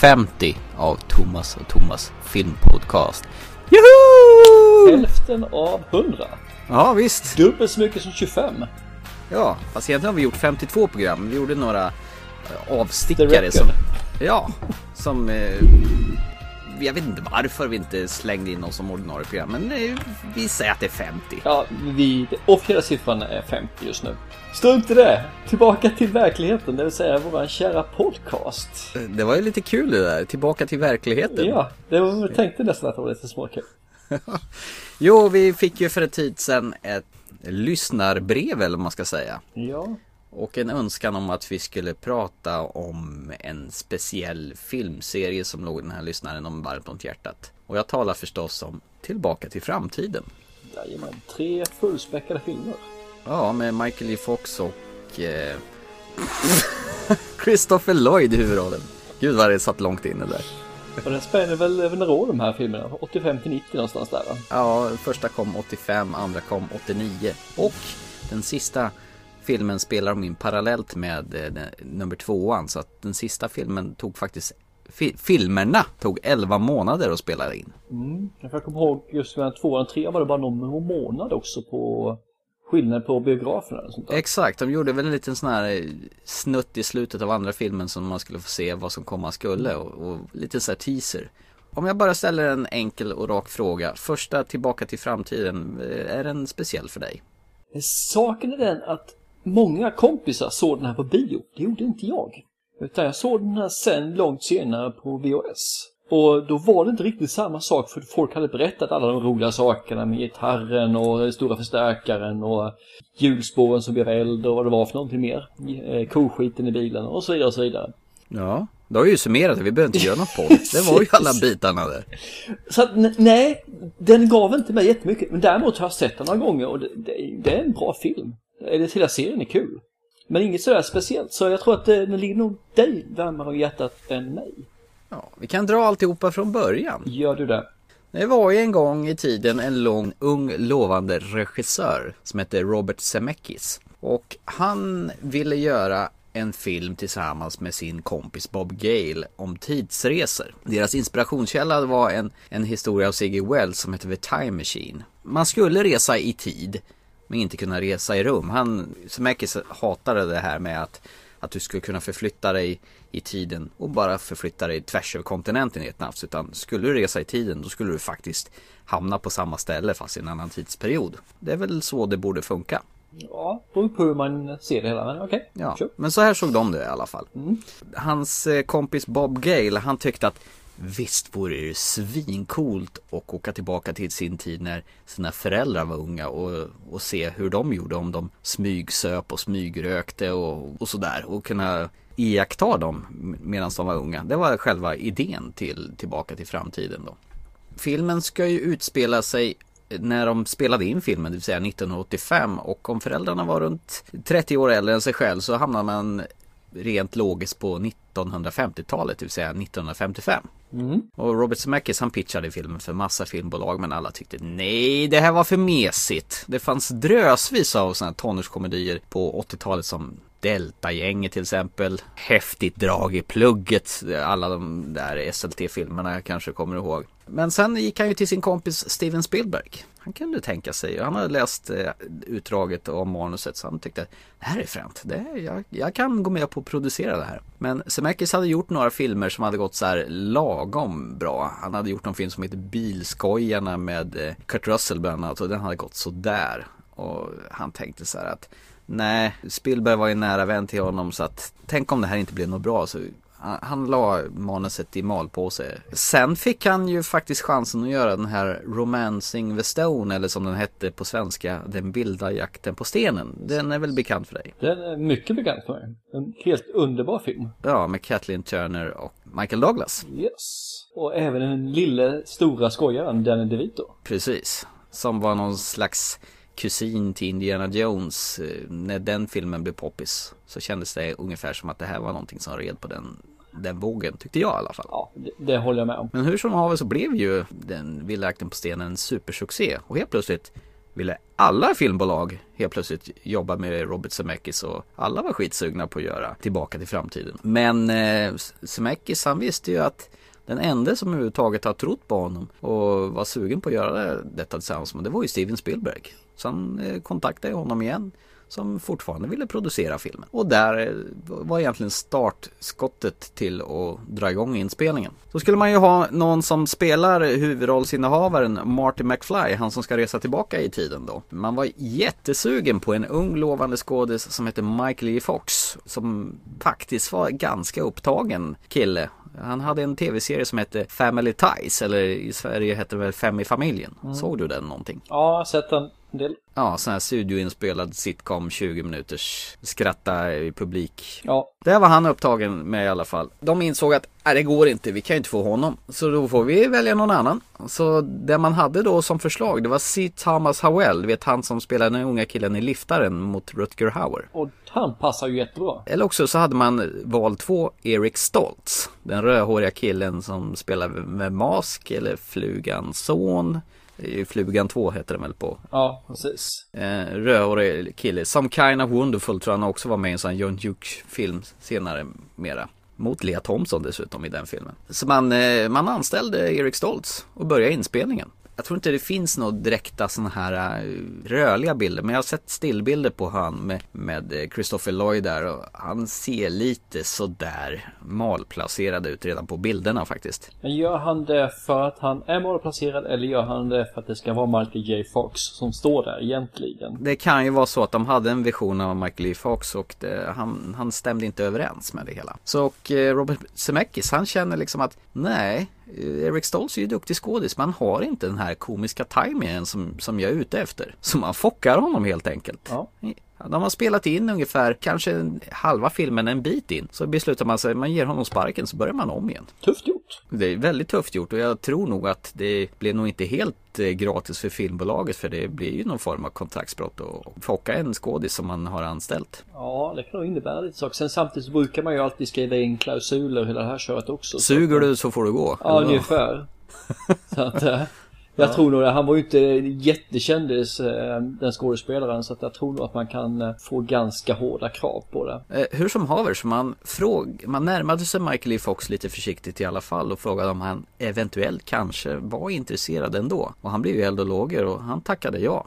50 av Thomas och Thomas filmpodcast. Joho! Hälften av 100. Ja visst. Dubbelt så mycket som 25. Ja, fast egentligen har vi gjort 52 program. Vi gjorde några eh, avstickare som... Ja, som... Eh, jag vet inte varför vi inte slängde in oss som ordinarie program, men eh, vi säger att det är 50. Ja, vi, den officiella siffran är 50 just nu. Strunt i det! Tillbaka till verkligheten, det vill säga våran kära podcast. Det var ju lite kul det där, tillbaka till verkligheten. Ja, det var, jag tänkte nästan att det var lite småkul. Jo, vi fick ju för en tid sedan ett lyssnarbrev eller vad man ska säga. Ja, Och en önskan om att vi skulle prata om en speciell filmserie som låg den här lyssnaren om varmt om hjärtat. Och jag talar förstås om Tillbaka till framtiden. jajamän. Tre fullspäckade filmer. Ja, med Michael J Fox och eh, Christopher Lloyd i huvudrollen. Gud vad det satt långt inne där. Och den spänner väl över några år de här filmerna. 85 till 90 någonstans där va? Ja, första kom 85, andra kom 89 och den sista filmen spelar de in parallellt med eh, nummer tvåan så att den sista filmen tog faktiskt fi, filmerna tog 11 månader att spela in. Mm. Jag kommer ihåg just mellan tvåan och trean var det bara någon månad också på skillnad på biograferna. Och sånt där. Exakt, de gjorde väl en liten sån här eh, snutt i slutet av andra filmen som man skulle få se vad som komma skulle och, och lite så teaser. Om jag bara ställer en enkel och rak fråga. Första Tillbaka till framtiden, eh, är den speciell för dig? Saken är den att många kompisar såg den här på bio. Det gjorde inte jag. Utan jag såg den här sen långt senare på VHS. Och då var det inte riktigt samma sak för folk hade berättat alla de roliga sakerna med gitarren och stora förstärkaren och hjulspåren som blev eld och vad det var för någonting mer. Eh, Koskiten i bilen och så vidare och så vidare. Ja, du har ju summerat det, vi behöver inte göra något på det. Det var ju alla bitarna där. Så att, nej, den gav inte mig jättemycket. Men däremot har jag sett den några gånger och det, det, det är en bra film. Eller hela serien är kul. Men inget sådär speciellt. Så jag tror att det, den ligger nog dig varmare om hjärtat än mig. Ja, vi kan dra alltihopa från början. Gör du det? Det var ju en gång i tiden en lång, ung, lovande regissör som hette Robert Zemeckis. Och han ville göra en film tillsammans med sin kompis Bob Gale om tidsresor. Deras inspirationskälla var en, en historia av Siggy Wells som heter The Time Machine. Man skulle resa i tid, men inte kunna resa i rum. Han, Zemeckis hatade det här med att att du skulle kunna förflytta dig i tiden och bara förflytta dig tvärs över kontinenten i ett nafs. Utan skulle du resa i tiden då skulle du faktiskt hamna på samma ställe fast i en annan tidsperiod. Det är väl så det borde funka. Ja, beror på hur man ser det hela. Men okej, Ja, kör. men så här såg de det i alla fall. Hans eh, kompis Bob Gale, han tyckte att visst vore det svincoolt att åka tillbaka till sin tid när sina föräldrar var unga och, och se hur de gjorde om de smygsöp och smygrökte och, och sådär och kunna iaktta dem medan de var unga. Det var själva idén till Tillbaka till framtiden då. Filmen ska ju utspela sig när de spelade in filmen, det vill säga 1985 och om föräldrarna var runt 30 år äldre än sig själv så hamnar man rent logiskt på 1950-talet, det vill säga 1955. Mm. Och Robert Zemeckis han pitchade filmen för massa filmbolag men alla tyckte nej, det här var för mesigt. Det fanns drösvis av sådana här tonårskomedier på 80-talet som Delta-gänget till exempel. Häftigt drag i plugget. Alla de där SLT-filmerna jag kanske kommer ihåg. Men sen gick han ju till sin kompis Steven Spielberg. Han kunde tänka sig, han hade läst eh, utdraget av manuset så han tyckte det här är fränt. Det är, jag, jag kan gå med på att producera det här. Men Zemeckis hade gjort några filmer som hade gått så här lagom bra. Han hade gjort någon film som heter Bilskojarna med eh, Kurt Russell bland annat och den hade gått så där. Och han tänkte så här att Nej, Spielberg var ju nära vän till honom så att tänk om det här inte blev något bra så han, la manuset i malpåse. Sen fick han ju faktiskt chansen att göra den här Romancing the Stone eller som den hette på svenska, Den vilda jakten på stenen. Den är väl bekant för dig? Den är mycket bekant för mig. En helt underbar film. Ja, med Kathleen Turner och Michael Douglas. Yes. Och även den lille stora skojaren Danny DeVito. Precis. Som var någon slags kusin till Indiana Jones. Eh, När den filmen blev poppis så kändes det ungefär som att det här var någonting som red på den, den vågen, tyckte jag i alla fall. Ja, det, det håller jag med om. Men hur som haver så blev ju den vilda jakten på stenen en supersuccé och helt plötsligt ville alla filmbolag helt plötsligt jobba med Robert Zemeckis och alla var skitsugna på att göra Tillbaka till framtiden. Men eh, Zemeckis han visste ju att den enda som överhuvudtaget har trott på honom och var sugen på att göra detta tillsammans med det var ju Steven Spielberg. Så han eh, kontaktade honom igen som fortfarande ville producera filmen. Och där eh, var egentligen startskottet till att dra igång inspelningen. Så skulle man ju ha någon som spelar huvudrollsinnehavaren Marty McFly, han som ska resa tillbaka i tiden då. Man var jättesugen på en ung lovande skådis som heter Michael E. Fox som faktiskt var ganska upptagen kille han hade en tv-serie som hette Family Ties eller i Sverige hette det väl Fem i familjen. Mm. Såg du den någonting? Ja, jag har sett den en del. Ja, sån här studioinspelad sitcom 20 minuters skratta i publik. Ja. Det var han upptagen med i alla fall. De insåg att nej, det går inte, vi kan ju inte få honom. Så då får vi välja någon annan. Så det man hade då som förslag det var C. Thomas Howell, vet han som spelade den unga killen i liftaren mot Rutger Hauer. Och han passar ju jättebra. Eller också så hade man val två Eric Stoltz. Den rödhåriga killen som spelar med Mask eller Flugans son. Flugan 2 heter den väl på. Ja, precis. Eh, rödhårig kille. Some kind of wonderful tror han också var med i en sån John Hughes film senare mera. Mot Lea Thompson dessutom i den filmen. Så man, eh, man anställde Erik Stoltz och började inspelningen. Jag tror inte det finns några direkta sådana här uh, rörliga bilder. Men jag har sett stillbilder på han med, med eh, Christopher Lloyd där. Och han ser lite sådär malplacerad ut redan på bilderna faktiskt. Men gör han det för att han är malplacerad eller gör han det för att det ska vara Michael J Fox som står där egentligen? Det kan ju vara så att de hade en vision av Michael J Fox och det, han, han stämde inte överens med det hela. Så och eh, Robert Zemeckis han känner liksom att nej Eric Stoltz är ju duktig skådis men han har inte den här komiska tajmingen som, som jag är ute efter. Så man fockar honom helt enkelt. Ja. De har spelat in ungefär kanske halva filmen en bit in. Så beslutar man sig, man ger honom sparken så börjar man om igen. Tufft gjort. Det är väldigt tufft gjort och jag tror nog att det blev nog inte helt eh, gratis för filmbolaget för det blir ju någon form av kontraktsbrott och focka en skådis som man har anställt. Ja, det kan nog innebära lite saker. Sen samtidigt så brukar man ju alltid skriva in klausuler hela det här köret också. Suger du så får du gå. Ja, ungefär. så att, eh, jag ja. tror nog att han var ju inte jättekändis eh, den skådespelaren så att jag tror nog att man kan eh, få ganska hårda krav på det. Eh, hur som haver så man, fråg, man närmade sig Michael E. Fox lite försiktigt i alla fall och frågade om han eventuellt kanske var intresserad ändå. Och han blev ju eld och lågor och han tackade ja.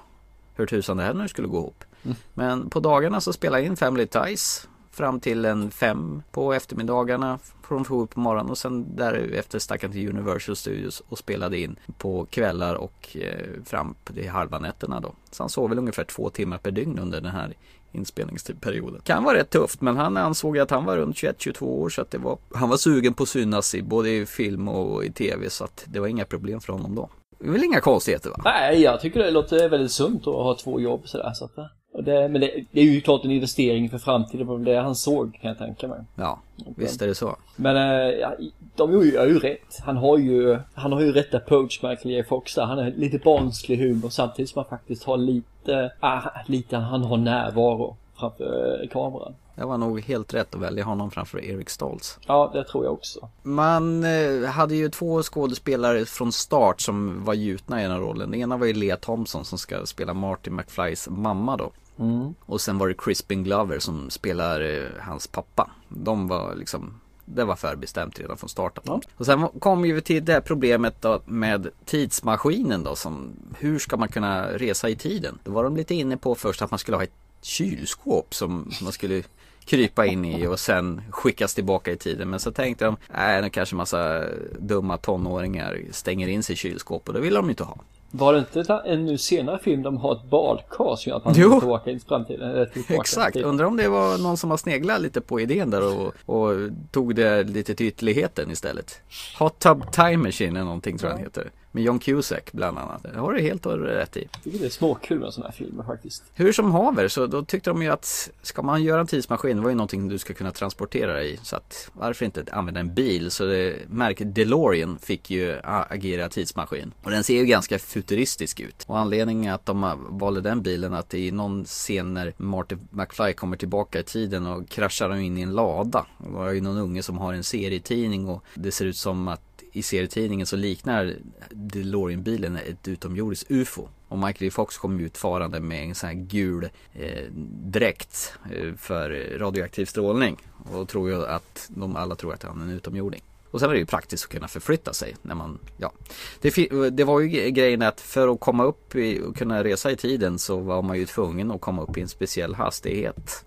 Hur tusan det här nu skulle gå ihop. Mm. Men på dagarna så spelade jag in Family Ties fram till en fem på eftermiddagarna från sju på morgonen och sen därefter stack han till Universal Studios och spelade in på kvällar och eh, fram till halva nätterna då. Så han sov väl ungefär två timmar per dygn under den här inspelningsperioden. Kan vara rätt tufft men han ansåg att han var runt 21-22 år så att det var Han var sugen på att synas i både i film och i tv så att det var inga problem för honom då. Det är väl inga konstigheter va? Nej, jag tycker det låter väldigt sunt att ha två jobb sådär så att eh det, men det, det, är ju klart en investering för framtiden. Det var det han såg kan jag tänka mig. Ja, okay. visst är det så. Men äh, de gör ju, ju rätt. Han har ju, han har ju rätt approach Michael J Fox där. Han har lite barnslig humor samtidigt som han faktiskt har lite, ah, lite, han har närvaro framför äh, kameran. Det var nog helt rätt att välja honom framför Erik Stoltz. Ja, det tror jag också. Man eh, hade ju två skådespelare från start som var gjutna i den här rollen. Den ena var ju Lea Thompson som ska spela Marty McFlys mamma då. Mm. Och sen var det Crispin Glover som spelar eh, hans pappa. De var liksom det var förbestämt redan från starten. Ja. Och sen kom vi till det problemet då med tidsmaskinen då som hur ska man kunna resa i tiden? Då var de lite inne på först att man skulle ha ett kylskåp som man skulle krypa in i och sen skickas tillbaka i tiden. Men så tänkte de, nej, nu kanske massa dumma tonåringar stänger in sig i kylskåp och det vill de inte ha. Var det inte en nu senare film de har ett badkar som gör att man jo. tillbaka in i framtiden? Exakt, undrar om det var någon som har sneglat lite på idén där och, och tog det lite till ytterligheten istället. Hot Tub Time Machine är någonting tror jag den heter. Med John Cusack bland annat. Det har du helt rätt i. Jag tycker det är småkul med sådana här filmer faktiskt. Hur som haver så då tyckte de ju att ska man göra en tidsmaskin det var ju någonting du ska kunna transportera dig i. Så att varför inte använda en bil? Så det, märket DeLorean fick ju agera tidsmaskin. Och den ser ju ganska futuristisk ut. Och anledningen att de valde den bilen att i någon scen när Marty McFly kommer tillbaka i tiden och kraschar in i en lada. Och det är ju någon unge som har en serietidning och det ser ut som att i serietidningen så liknar DeLorean-bilen ett utomjordiskt UFO. Och Michael Fox kom ut farande med en sån här gul eh, dräkt eh, för radioaktiv strålning. Och tror ju att de alla tror att han är en utomjording. Och sen är det ju praktiskt att kunna förflytta sig när man, ja. Det, det var ju grejen att för att komma upp i, och kunna resa i tiden så var man ju tvungen att komma upp i en speciell hastighet.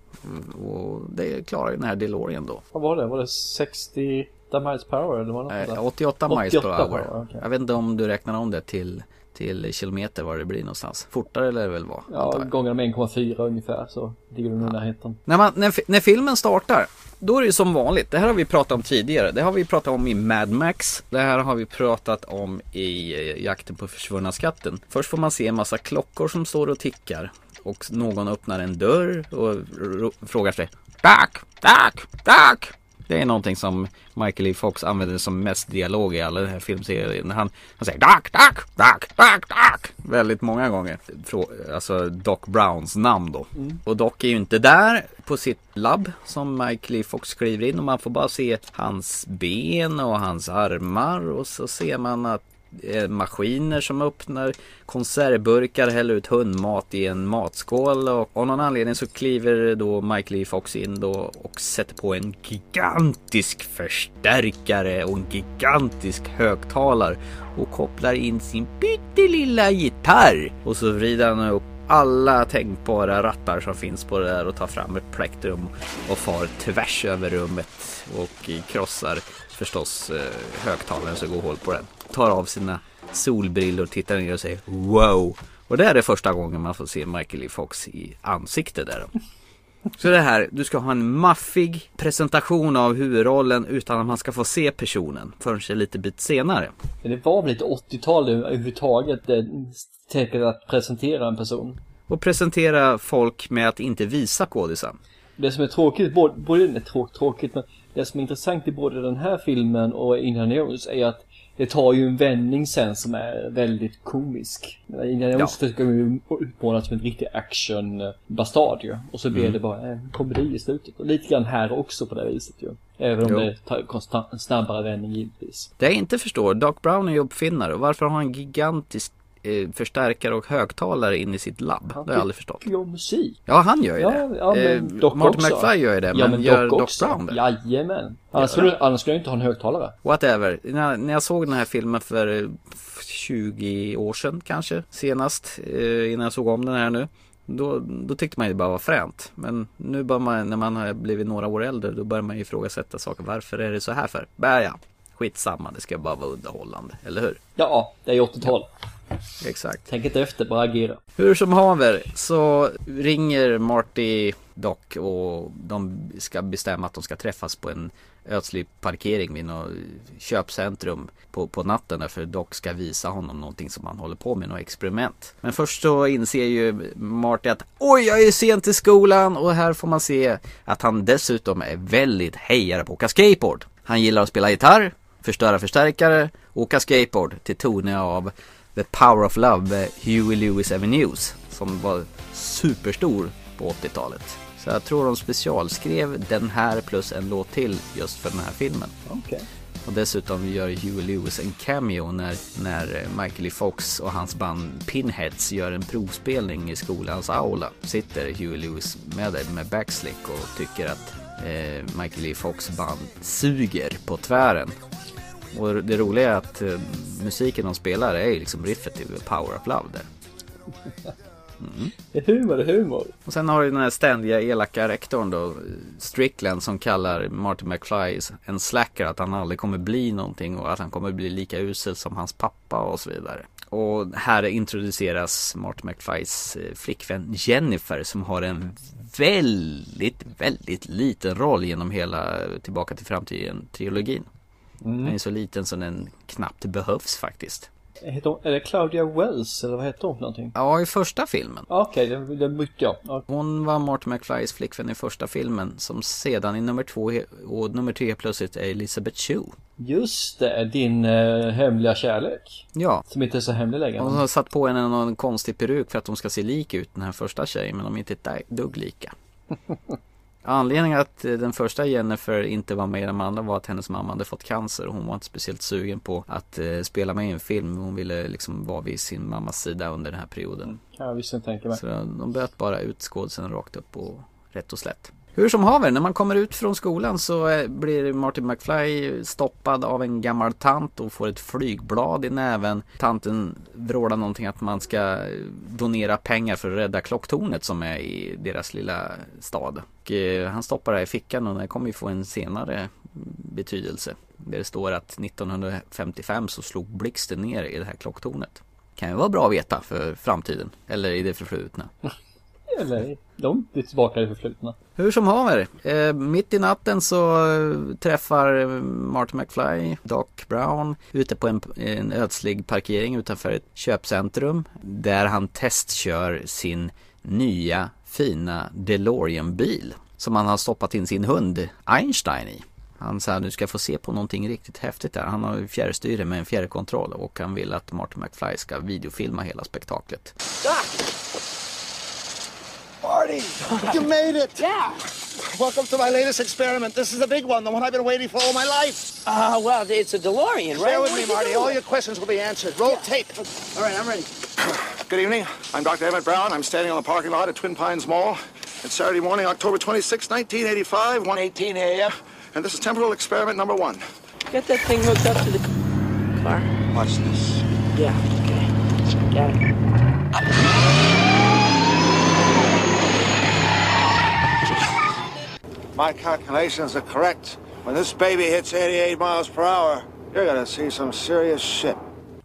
Och det klarar ju den här DeLorean då. Vad var det? Var det 60 miles per hour? Eller var det eh, 88 miles 88 per hour. hour okay. Jag vet inte om du räknar om det till till kilometer var det blir någonstans. Fortare lär det väl vara? Ja, gånger med 1,4 ungefär så ligger du nog i närheten. När, man, när, när filmen startar, då är det som vanligt. Det här har vi pratat om tidigare. Det har vi pratat om i Mad Max. Det här har vi pratat om i eh, Jakten på försvunna skatten. Först får man se en massa klockor som står och tickar. Och någon öppnar en dörr och frågar sig Tack, tack, tack. Det är någonting som Michael E. Fox använder som mest dialog i alla den här filmserien. Han, han säger Duck, Duck, Duck, Duck, Duck. Väldigt många gånger. Alltså Doc Browns namn då. Mm. Och Doc är ju inte där på sitt labb som Michael E. Fox skriver in och man får bara se hans ben och hans armar och så ser man att maskiner som öppnar konservburkar, häller ut hundmat i en matskål och av någon anledning så kliver då Mike Lee Fox in då och sätter på en gigantisk förstärkare och en gigantisk högtalare och kopplar in sin pyttelilla gitarr och så vrider han upp alla tänkbara rattar som finns på det där och tar fram ett plektrum och far tvärs över rummet och krossar förstås eh, högtalaren så går hål på den. Tar av sina solbrillor, tittar ner och säger wow. Och det är det första gången man får se Michael E. Fox i ansikte där. Så det här, du ska ha en maffig presentation av huvudrollen utan att man ska få se personen förrän lite bit senare. Det var väl lite 80-tal överhuvudtaget, det tänket att presentera en person. Och presentera folk med att inte visa kodisen. Det som är tråkigt, både, både tråkigt men det som är intressant i både den här filmen och Indiana Jones är att det tar ju en vändning sen som är väldigt komisk. Indiana Jones ja. försöker ju som en riktig actionbastard ju. Och så blir mm. det bara en komedi i slutet. Och lite grann här också på det viset ju. Även om jo. det tar en snabbare vändning givetvis. Det jag inte förstår, Doc Brown är ju uppfinnare. Varför har han gigantisk eh, förstärkare och högtalare in i sitt labb. Han det har jag aldrig förstått. Han musik. Ja, han gör ju ja, det. Ja, men eh, Doc Martin också. McFly gör ju det, ja, men gör Doc, Doc Brown det? Jajamän. Annars, skulle, annars skulle jag inte ha en högtalare. Whatever. När, när jag såg den här filmen för 20 eh, år sedan kanske, senast, eh, innan jag såg om den här nu. Då, då tyckte man ju bara var fränt. Men nu bör man, när man har blivit några år äldre, då börjar man ju ifrågasätta saker. Varför är det så här för? Bär ja, skitsamma, det ska bara vara underhållande, eller hur? Ja, det är 80-tal. Ja. Exakt. Tänk inte efter, bara agera. Hur som haver så ringer Marty Doc och de ska bestämma att de ska träffas på en ödslig parkering vid något köpcentrum på, på natten därför Doc ska visa honom någonting som han håller på med, något experiment. Men först så inser ju Marty att oj, jag är sent till skolan och här får man se att han dessutom är väldigt hejare på att åka skateboard. Han gillar att spela gitarr, förstöra förstärkare, åka skateboard till toner av The Power of Love Huey Lewis Avenues som var superstor på 80-talet. Så jag tror de specialskrev den här plus en låt till just för den här filmen. Okay. Och dessutom gör Huey Lewis en cameo när, när Michael E. Fox och hans band Pinheads gör en provspelning i skolans aula. Sitter Huey Lewis med där med backslick och tycker att eh, Michael E. Fox band suger på tvären. Och det roliga är att eh, musiken de spelar är ju liksom riffet till Power of Love där. Mm. Det är humor, det är humor. Och sen har du den här ständiga elaka rektorn då, Strickland, som kallar Martin McFly en slacker, att han aldrig kommer bli någonting och att han kommer bli lika usel som hans pappa och så vidare. Och här introduceras Martin McFlys eh, flickvän Jennifer som har en väldigt, väldigt liten roll genom hela Tillbaka till framtiden-trilogin. Mm. Den är så liten så den knappt behövs faktiskt. Heter är det Claudia Wells eller vad heter hon för någonting? Ja, i första filmen. Okej, okay, det, det bytte jag. Okay. Hon var Martin McFlys flickvän i första filmen som sedan i nummer två och nummer tre plötsligt är Elisabeth Chu. Just det, din eh, hemliga kärlek. Ja. Som inte är så hemlig längre. Hon har satt på henne någon konstig peruk för att de ska se lik ut den här första tjejen men de är inte ett dugg lika. Anledningen att eh, den första Jennifer inte var med i de andra var att hennes mamma hade fått cancer och hon var inte speciellt sugen på att eh, spela med i en film. Hon ville liksom vara vid sin mammas sida under den här perioden. Jag visst inte tänka mig. Så de böt bara ut skådisen rakt upp och rätt och slätt. Hur som haver, när man kommer ut från skolan så eh, blir Martin McFly stoppad av en gammal tant och får ett flygblad i näven. Tanten vrålar någonting att man ska eh, donera pengar för att rädda klocktornet som är i deras lilla stad. Och eh, han stoppar det i fickan och det kommer ju få en senare betydelse. Där det står att 1955 så slog blixten ner i det här klocktornet. Kan ju vara bra att veta för framtiden eller i det förflutna. Eller långt tillbaka i förflutna. Hur som haver, eh, mitt i natten så eh, träffar Martin McFly Doc Brown ute på en, en ödslig parkering utanför ett köpcentrum där han testkör sin nya fina DeLorean-bil som han har stoppat in sin hund Einstein i. Han sa du ska få se på någonting riktigt häftigt där. Han har fjärrstyre med en fjärrkontroll och han vill att Martin McFly ska videofilma hela spektaklet. Doc! Marty, you made it! Yeah. Welcome to my latest experiment. This is the big one, the one I've been waiting for all my life. Uh, well, it's a DeLorean, right? Bear with What me, are you Marty. All your questions will be answered. Roll tape. All right, I'm ready. Good evening. I'm Dr. Emmett Brown. I'm standing on the parking lot at Twin Pines Mall. It's Saturday morning, October 26, 1985, 1.18 a.m. And this is temporal experiment number one. Get that thing hooked up to the car. Watch this. Yeah, okay. Got it. My calculations are correct. When this baby hits 88 miles per hour, you're gonna see some serious shit.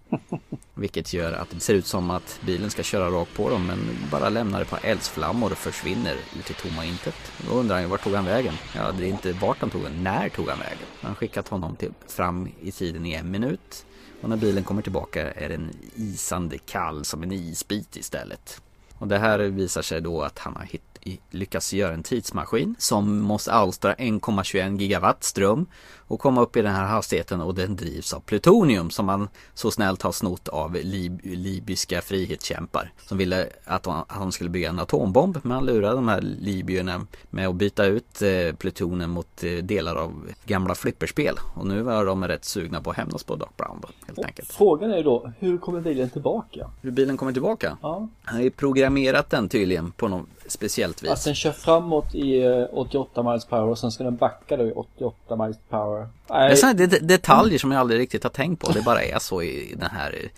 Vilket gör att det ser ut som att bilen ska köra rakt på dem men bara lämnar ett par eldsflammor och försvinner ut i tomma intet. Då undrar han ju vart tog han vägen? Ja, det är inte vart han tog den, när tog han vägen? Han har skickat honom till, fram i tiden i en minut och när bilen kommer tillbaka är den isande kall som en isbit istället. Och det här visar sig då att han har hittat lyckats göra en tidsmaskin som måste alstra 1,21 gigawatt ström och komma upp i den här hastigheten och den drivs av plutonium som man så snällt har snott av lib libyska frihetskämpar som ville att de skulle bygga en atombomb men han lurade de här libyerna med att byta ut eh, plutonium mot eh, delar av gamla flipperspel och nu var de rätt sugna på att hämnas på Doc Brown helt enkelt. Frågan är ju då, hur kommer bilen tillbaka? Hur bilen kommer tillbaka? Ja. Han har ju programmerat den tydligen på något speciellt vis. Att den kör framåt i eh, 88 miles per hour och sen ska den backa då i 88 miles per hour. Det är sådana det- detaljer som jag aldrig riktigt har tänkt på. Det bara är så i den här eh,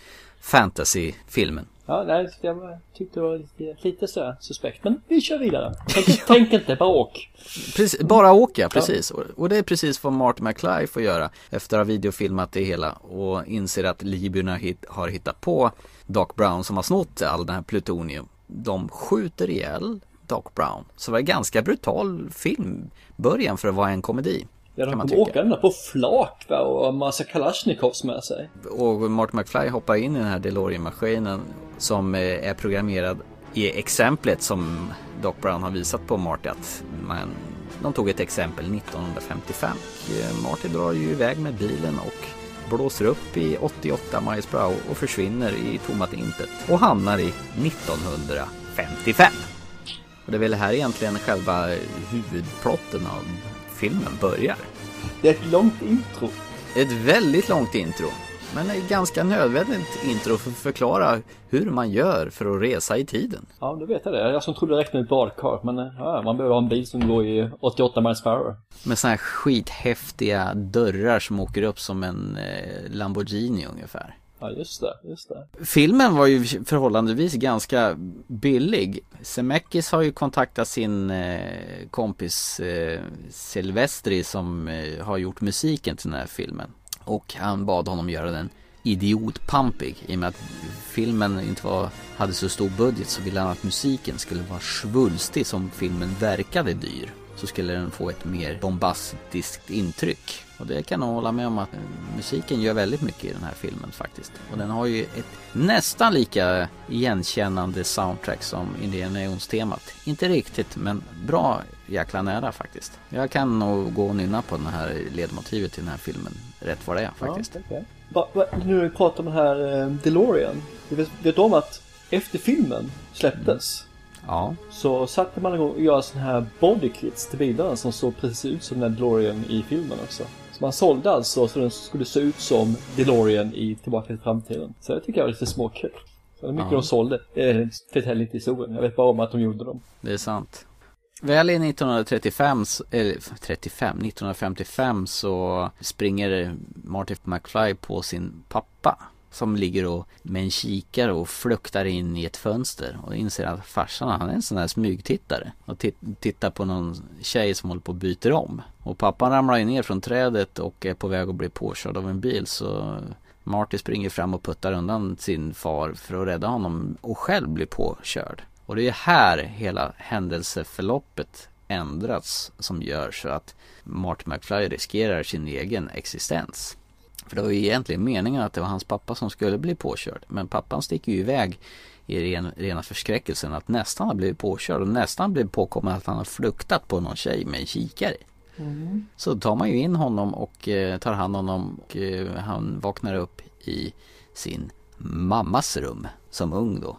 fantasy-filmen. ja, nej, jag tyckte det var lite, lite så suspekt. Men vi kör vidare. Tänk, tänk inte, bara åk. Precis, bara åka, precis. Och, och det är precis vad Martin McFly får göra efter att ha videofilmat det hela och inser att libyerna hit, har hittat på Doc Brown som har snott all den här plutonium. De skjuter ihjäl Doc Brown. Så det var en ganska brutal film, början för att vara en komedi. Ja, de kommer åka den på flak va? och har massa Kalashnikovs med sig. Och Martin McFly hoppar in i den här DeLorean-maskinen som eh, är programmerad i exemplet som Doc Brown har visat på Marty att man, de tog ett exempel 1955. Eh, Marty drar ju iväg med bilen och blåser upp i 88 miles per hour och försvinner i tomma intet och hamnar i 1955. Och det är väl här egentligen själva huvudplotten av filmen börjar. Det är ett långt intro. Ett väldigt långt intro. Men ett ganska nödvändigt intro för att förklara hur man gör för att resa i tiden. Ja, då vet jag det. Jag som trodde det räckte med ett badkar. Men eh, ja, man behöver ha en bil som går i 88 miles per hour. Med såna här skithäftiga dörrar som åker upp som en eh, Lamborghini ungefär. Ja, just det. Just det. Filmen var ju förhållandevis ganska billig. Zemeckis har ju kontaktat sin eh, kompis eh, Silvestri som eh, har gjort musiken till den här filmen. Och han bad honom göra den idiotpampig. I och med att filmen inte var, hade så stor budget så ville han att musiken skulle vara svulstig som filmen verkade dyr. Så skulle den få ett mer bombastiskt intryck. Och det kan jag hålla med om att eh, musiken gör väldigt mycket i den här filmen faktiskt. Och den har ju ett nästan lika igenkännande soundtrack som Indiana Jones-temat. Inte riktigt, men bra jäkla nära faktiskt. Jag kan nog gå och nynna på den här ledmotivet till den här filmen rätt vad det är faktiskt. Ja, okej. Va, va, nu när vi pratar om den här eh, DeLorean. Du vet, vet om att efter filmen släpptes Ja, så satte man igång och göra sådana här bodykits till bilarna som såg precis ut som den DeLorean i filmen också. Så man sålde alltså så den skulle se ut som DeLorean i Tillbaka till framtiden. Så det tycker jag var lite småkul. Så mycket Ja. de sålde, det förtäljer inte historien. Jag vet bara om att de gjorde dem. det är sant. Väl i 1935, så- eller 35, 1955 så springer Marty McFly på sin pappa. Som ligger och med en kikare och fluktar in i ett fönster och inser att farsan han är en sån här smygtittare. Och tittar på någon tjej som håller på och byter om. Och pappan ramlar ju ner från trädet och är på väg att bli påkörd av en bil så Marty springer fram och puttar undan sin far för att rädda honom och själv blir påkörd. Och det är här hela händelseförloppet ändras som gör så att Marty McFly riskerar sin egen existens. För det var ju egentligen meningen att det var hans pappa som skulle bli påkörd. Men pappan sticker ju iväg i ren, rena förskräckelsen att nästan har blivit påkörd och nästan blivit påkommen att han har fluktat på någon tjej med en kikare. Så tar man ju in honom och eh, tar hand om honom och eh, han vaknar upp i sin mammas rum som ung då.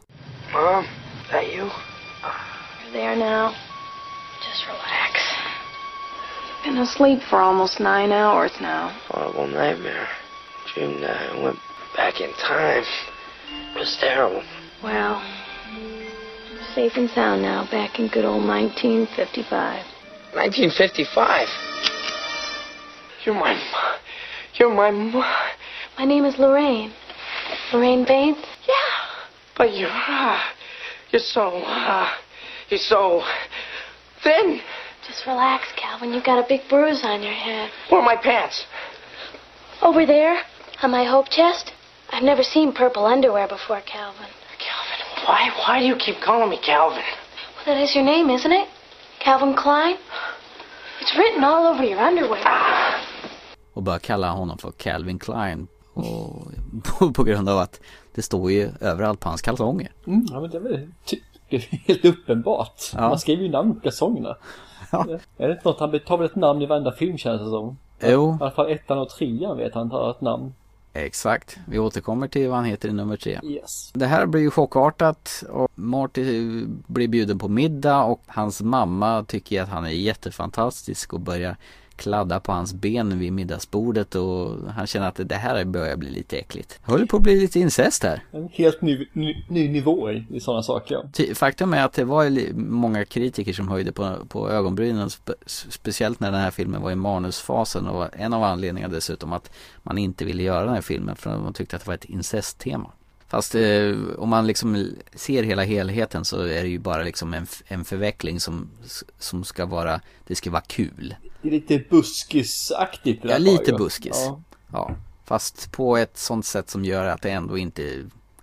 Mom, that you? You're there now. Just relax. Been asleep for almost nine hours now. Horrible nightmare. Dreamed that I went back in time. It was terrible. Well, safe and sound now, back in good old 1955. 1955. You're my mom. You're my mom. My name is Lorraine. Lorraine Baines? Yeah. But you're, uh, you're so, uh, you're so thin. Just relax, Calvin. You've got a big bruise on your head. Where are my pants? Over there, on my hope chest. I've never seen purple underwear before, Calvin. Calvin, why, why do you keep calling me Calvin? Well, that is your name, isn't it? Calvin Klein? It's written all over your underwear. och börjar kalla honom för Calvin Klein. Och på, på grund av att det står ju överallt på hans kalsonger. Mm, ja men det är väl ty- det är helt uppenbart. Ja. Man skriver ju namn på kalsongerna. Ja. Är det inte något, han tar väl ett namn i varenda film känns det som. Jo. I alla fall ettan och trean vet han tar ett namn. Exakt. Vi återkommer till vad han heter i nummer tre. Yes. Det här blir ju chockartat och Marty blir bjuden på middag och hans mamma tycker att han är jättefantastisk och börjar kladda på hans ben vid middagsbordet och han känner att det här börjar bli lite äckligt. Håller på att bli lite incest här. En helt ny, ny, ny nivå i, sådana saker. Ty- Faktum är att det var många kritiker som höjde på, på ögonbrynen spe, speciellt när den här filmen var i manusfasen och en av anledningarna dessutom att man inte ville göra den här filmen för man tyckte att det var ett incesttema. Fast eh, om man liksom ser hela helheten så är det ju bara liksom en, en förveckling som, som ska vara, det ska vara kul. Det är lite buskisaktigt Ja, lite ju. buskis. Ja. Ja, fast på ett sånt sätt som gör att det ändå inte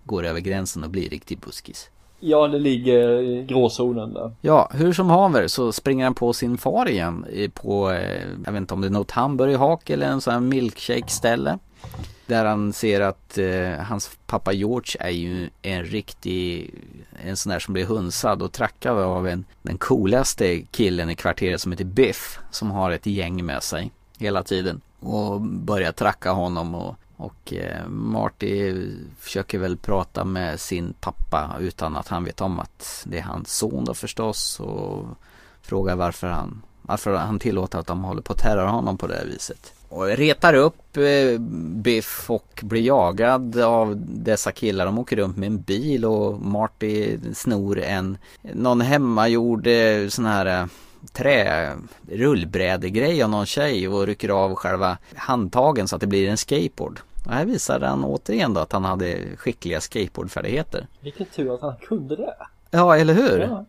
går över gränsen och blir riktigt buskis. ja, det ligger i gråzonen där. Ja, hur som haver så springer han på sin far igen på, eh, jag vet inte om det är något hamburgerhak eller en sån här milkshake-ställe. Där han ser att eh, hans pappa George är ju en riktig, en sån där som blir hunsad och trackad av en, den coolaste killen i kvarteret som heter Biff. Som har ett gäng med sig hela tiden. Och börjar tracka honom och, och eh, Marty försöker väl prata med sin pappa utan att han vet om att det är hans son då förstås. Och frågar varför han, varför han tillåter att de håller på att terror honom på det här viset. Och retar upp eh, Biff och blir jagad av dessa killar. De åker runt med en bil och Marty snor en, någon hemmagjord eh, sån här eh, trä rullbrädegrej av någon tjej och rycker av själva handtagen så att det blir en skateboard. Och här visade han återigen då att han hade skickliga skateboardfärdigheter. Vilken tur att han kunde det. Ja, eller hur? Ja.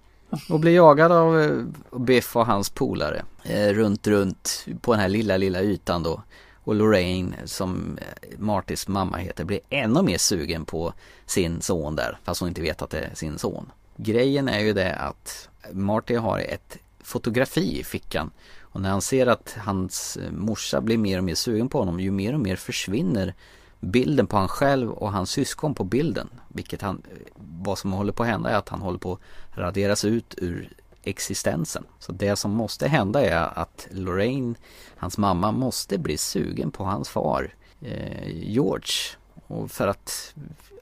Och blir jagad av eh, Biff och hans polare eh, runt, runt på den här lilla, lilla ytan då. Och Lorraine, som eh, Martys mamma heter, blir ännu mer sugen på sin son där, fast hon inte vet att det är sin son. Grejen är ju det att Marty har ett fotografi i fickan. Och när han ser att hans eh, morsa blir mer och mer sugen på honom, ju mer och mer försvinner bilden på han själv och hans syskon på bilden. Vilket han, vad som håller på att hända är att han håller på att raderas ut ur existensen. Så det som måste hända är att Lorraine, hans mamma, måste bli sugen på hans far eh, George. Och för att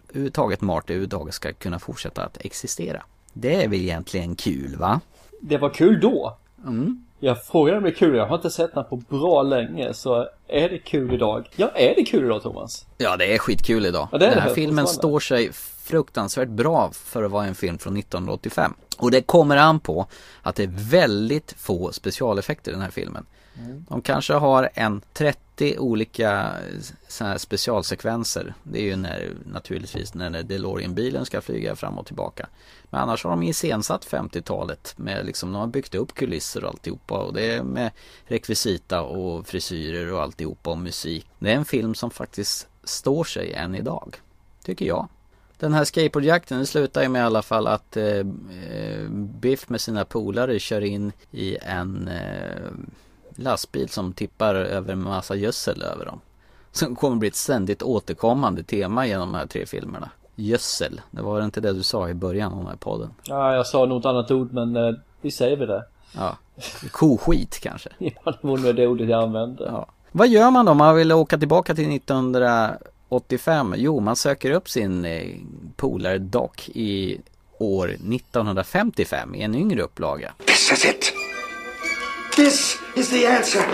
överhuvudtaget Marty överhuvudtaget ska kunna fortsätta att existera. Det är väl egentligen kul va? Det var kul då. Mm. Jag frågade om det är kul. Jag har inte sett den på bra länge. Så är det kul idag? Ja, är det kul idag Thomas? Ja, det är skitkul idag. Ja, Den här det, filmen står sig fruktansvärt bra för att vara en film från 1985. Och det kommer an på att det är väldigt få specialeffekter i den här filmen. Mm. De kanske har en 30 olika eh, såna här specialsekvenser. Det är ju när, naturligtvis när DeLorean-bilen ska flyga fram och tillbaka. Men annars har de iscensatt 50-talet med liksom, de har byggt upp kulisser och alltihopa och det är med rekvisita och frisyrer och alltihopa och musik. Det är en film som faktiskt står sig än idag. Tycker jag. Den här skateboardjakten det slutar ju med i alla fall att eh, eh, Biff med sina polare kör in i en eh, lastbil som tippar över en massa gödsel över dem. Som kommer bli ett ständigt återkommande tema genom de här tre filmerna. Gödsel, det var inte det du sa i början av den här podden. Ja, jag sa något annat ord men eh, vi säger väl det. Ja, koskit kanske. Ja, det vore nog det ordet jag använde. Ja. Vad gör man då om man vill åka tillbaka till 1985? Jo, man söker upp sin eh, polare Doc i år 1955 i en yngre upplaga. This is it. This is the answer.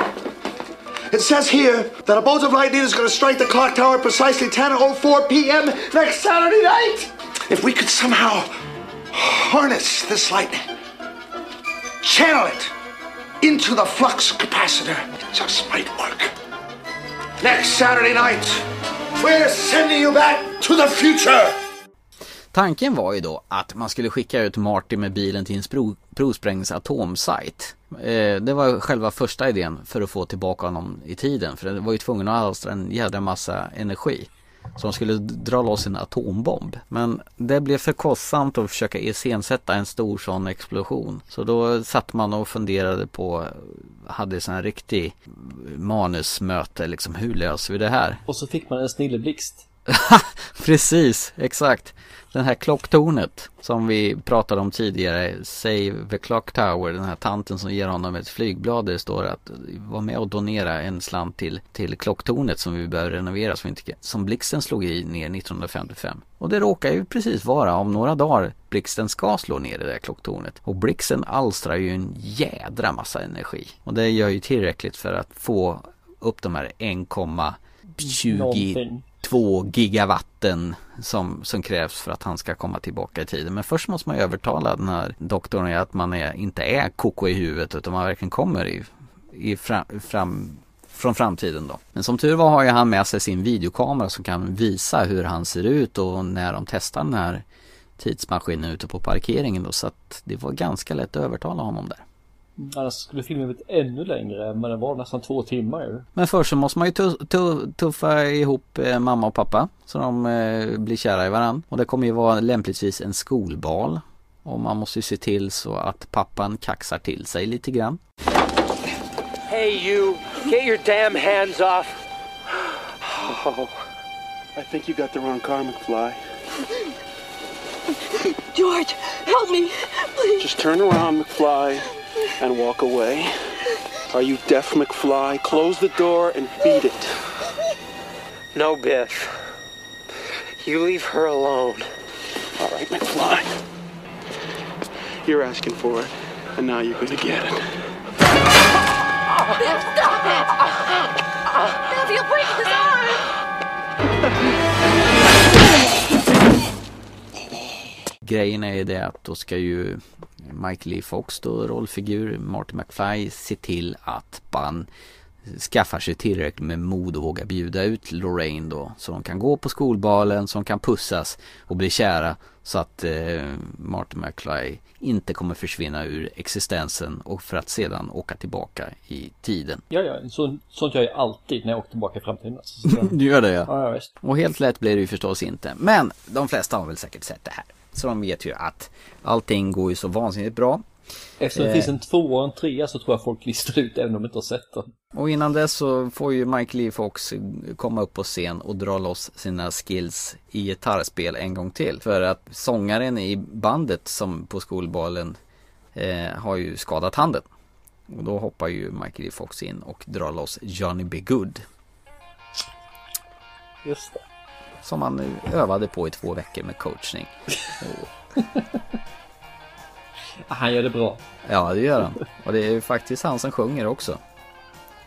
It says here that a bolt of lightning is going to strike the clock tower precisely 10.04 p.m. next Saturday night. If we could somehow harness this lightning, channel it into the flux capacitor, it just might work. Next Saturday night, we're sending you back to the future. Tanken var ju då att man skulle skicka ut Marty med bilen till en spro- eh, det var själva första idén för att få tillbaka honom i tiden. För det var ju tvungen att alstra en jädra massa energi. Så de skulle dra loss en atombomb. Men det blev för kostsamt att försöka iscensätta en stor sån explosion. Så då satt man och funderade på, hade sån här riktig manusmöte liksom, hur löser vi det här? Och så fick man en snilleblixt. Precis, exakt. Den här klocktornet som vi pratade om tidigare, Save the Clock Tower, den här tanten som ger honom ett flygblad där det står att var med och donera en slant till, till klocktornet som vi behöver renovera som, inte, som blixten slog i ner 1955. Och det råkar ju precis vara om några dagar blixten ska slå ner det där klocktornet. Och blixten alstrar ju en jädra massa energi. Och det gör ju tillräckligt för att få upp de här 1,20 två gigawatten som, som krävs för att han ska komma tillbaka i tiden. Men först måste man ju övertala den här doktorn i att man är, inte är koko i huvudet utan man verkligen kommer i, i fram, fram, från framtiden då. Men som tur var har ju han med sig sin videokamera som kan visa hur han ser ut och när de testar den här tidsmaskinen ute på parkeringen då. Så att det var ganska lätt att övertala honom där. Annars skulle filmen blivit ännu längre. Men den var nästan två timmar ju. Men först så måste man ju tu- tu- tuffa ihop eh, mamma och pappa så de eh, blir kära i varandra. Och det kommer ju vara lämpligtvis en skolbal. Och man måste ju se till så att pappan kaxar till sig lite grann. Hey, you, get your damn hands off. Oh, I think you got the wrong car, McFly. George, help me, please. Just turn around, McFly, and walk away. Are you deaf, McFly? Close the door and beat it. No, Biff. You leave her alone. All right, McFly. You're asking for it, and now you're gonna get it. Biff, stop it! Biff, you'll break his arm! Grejen är ju det att då ska ju Michael Lee Fox då, rollfigur, Marty McFly, se till att man skaffar sig tillräckligt med mod och våga bjuda ut Lorraine då. Så de kan gå på skolbalen, som kan pussas och bli kära. Så att eh, Marty McFly inte kommer försvinna ur existensen och för att sedan åka tillbaka i tiden. Ja, ja. Så, sånt gör jag alltid när jag åker tillbaka i framtiden. Så, så, Du gör det ja. ja, ja, visst. Och helt lätt blir det ju förstås inte. Men de flesta har väl säkert sett det här. Så de vet ju att allting går ju så vansinnigt bra. Eftersom det Eh. finns en tvåa och en trea så tror jag folk listar ut även om de inte har sett den. Och innan dess så får ju Michael Lee Fox komma upp på scen och dra loss sina skills i gitarrspel en gång till. För att sångaren i bandet som på skolbalen eh, har ju skadat handen. Och då hoppar ju Michael Lee Fox in och drar loss Johnny B. Good. Just det. Som han övade på i två veckor med coachning. Han gör det bra. Ja, det gör han. Och det är ju faktiskt han som sjunger också.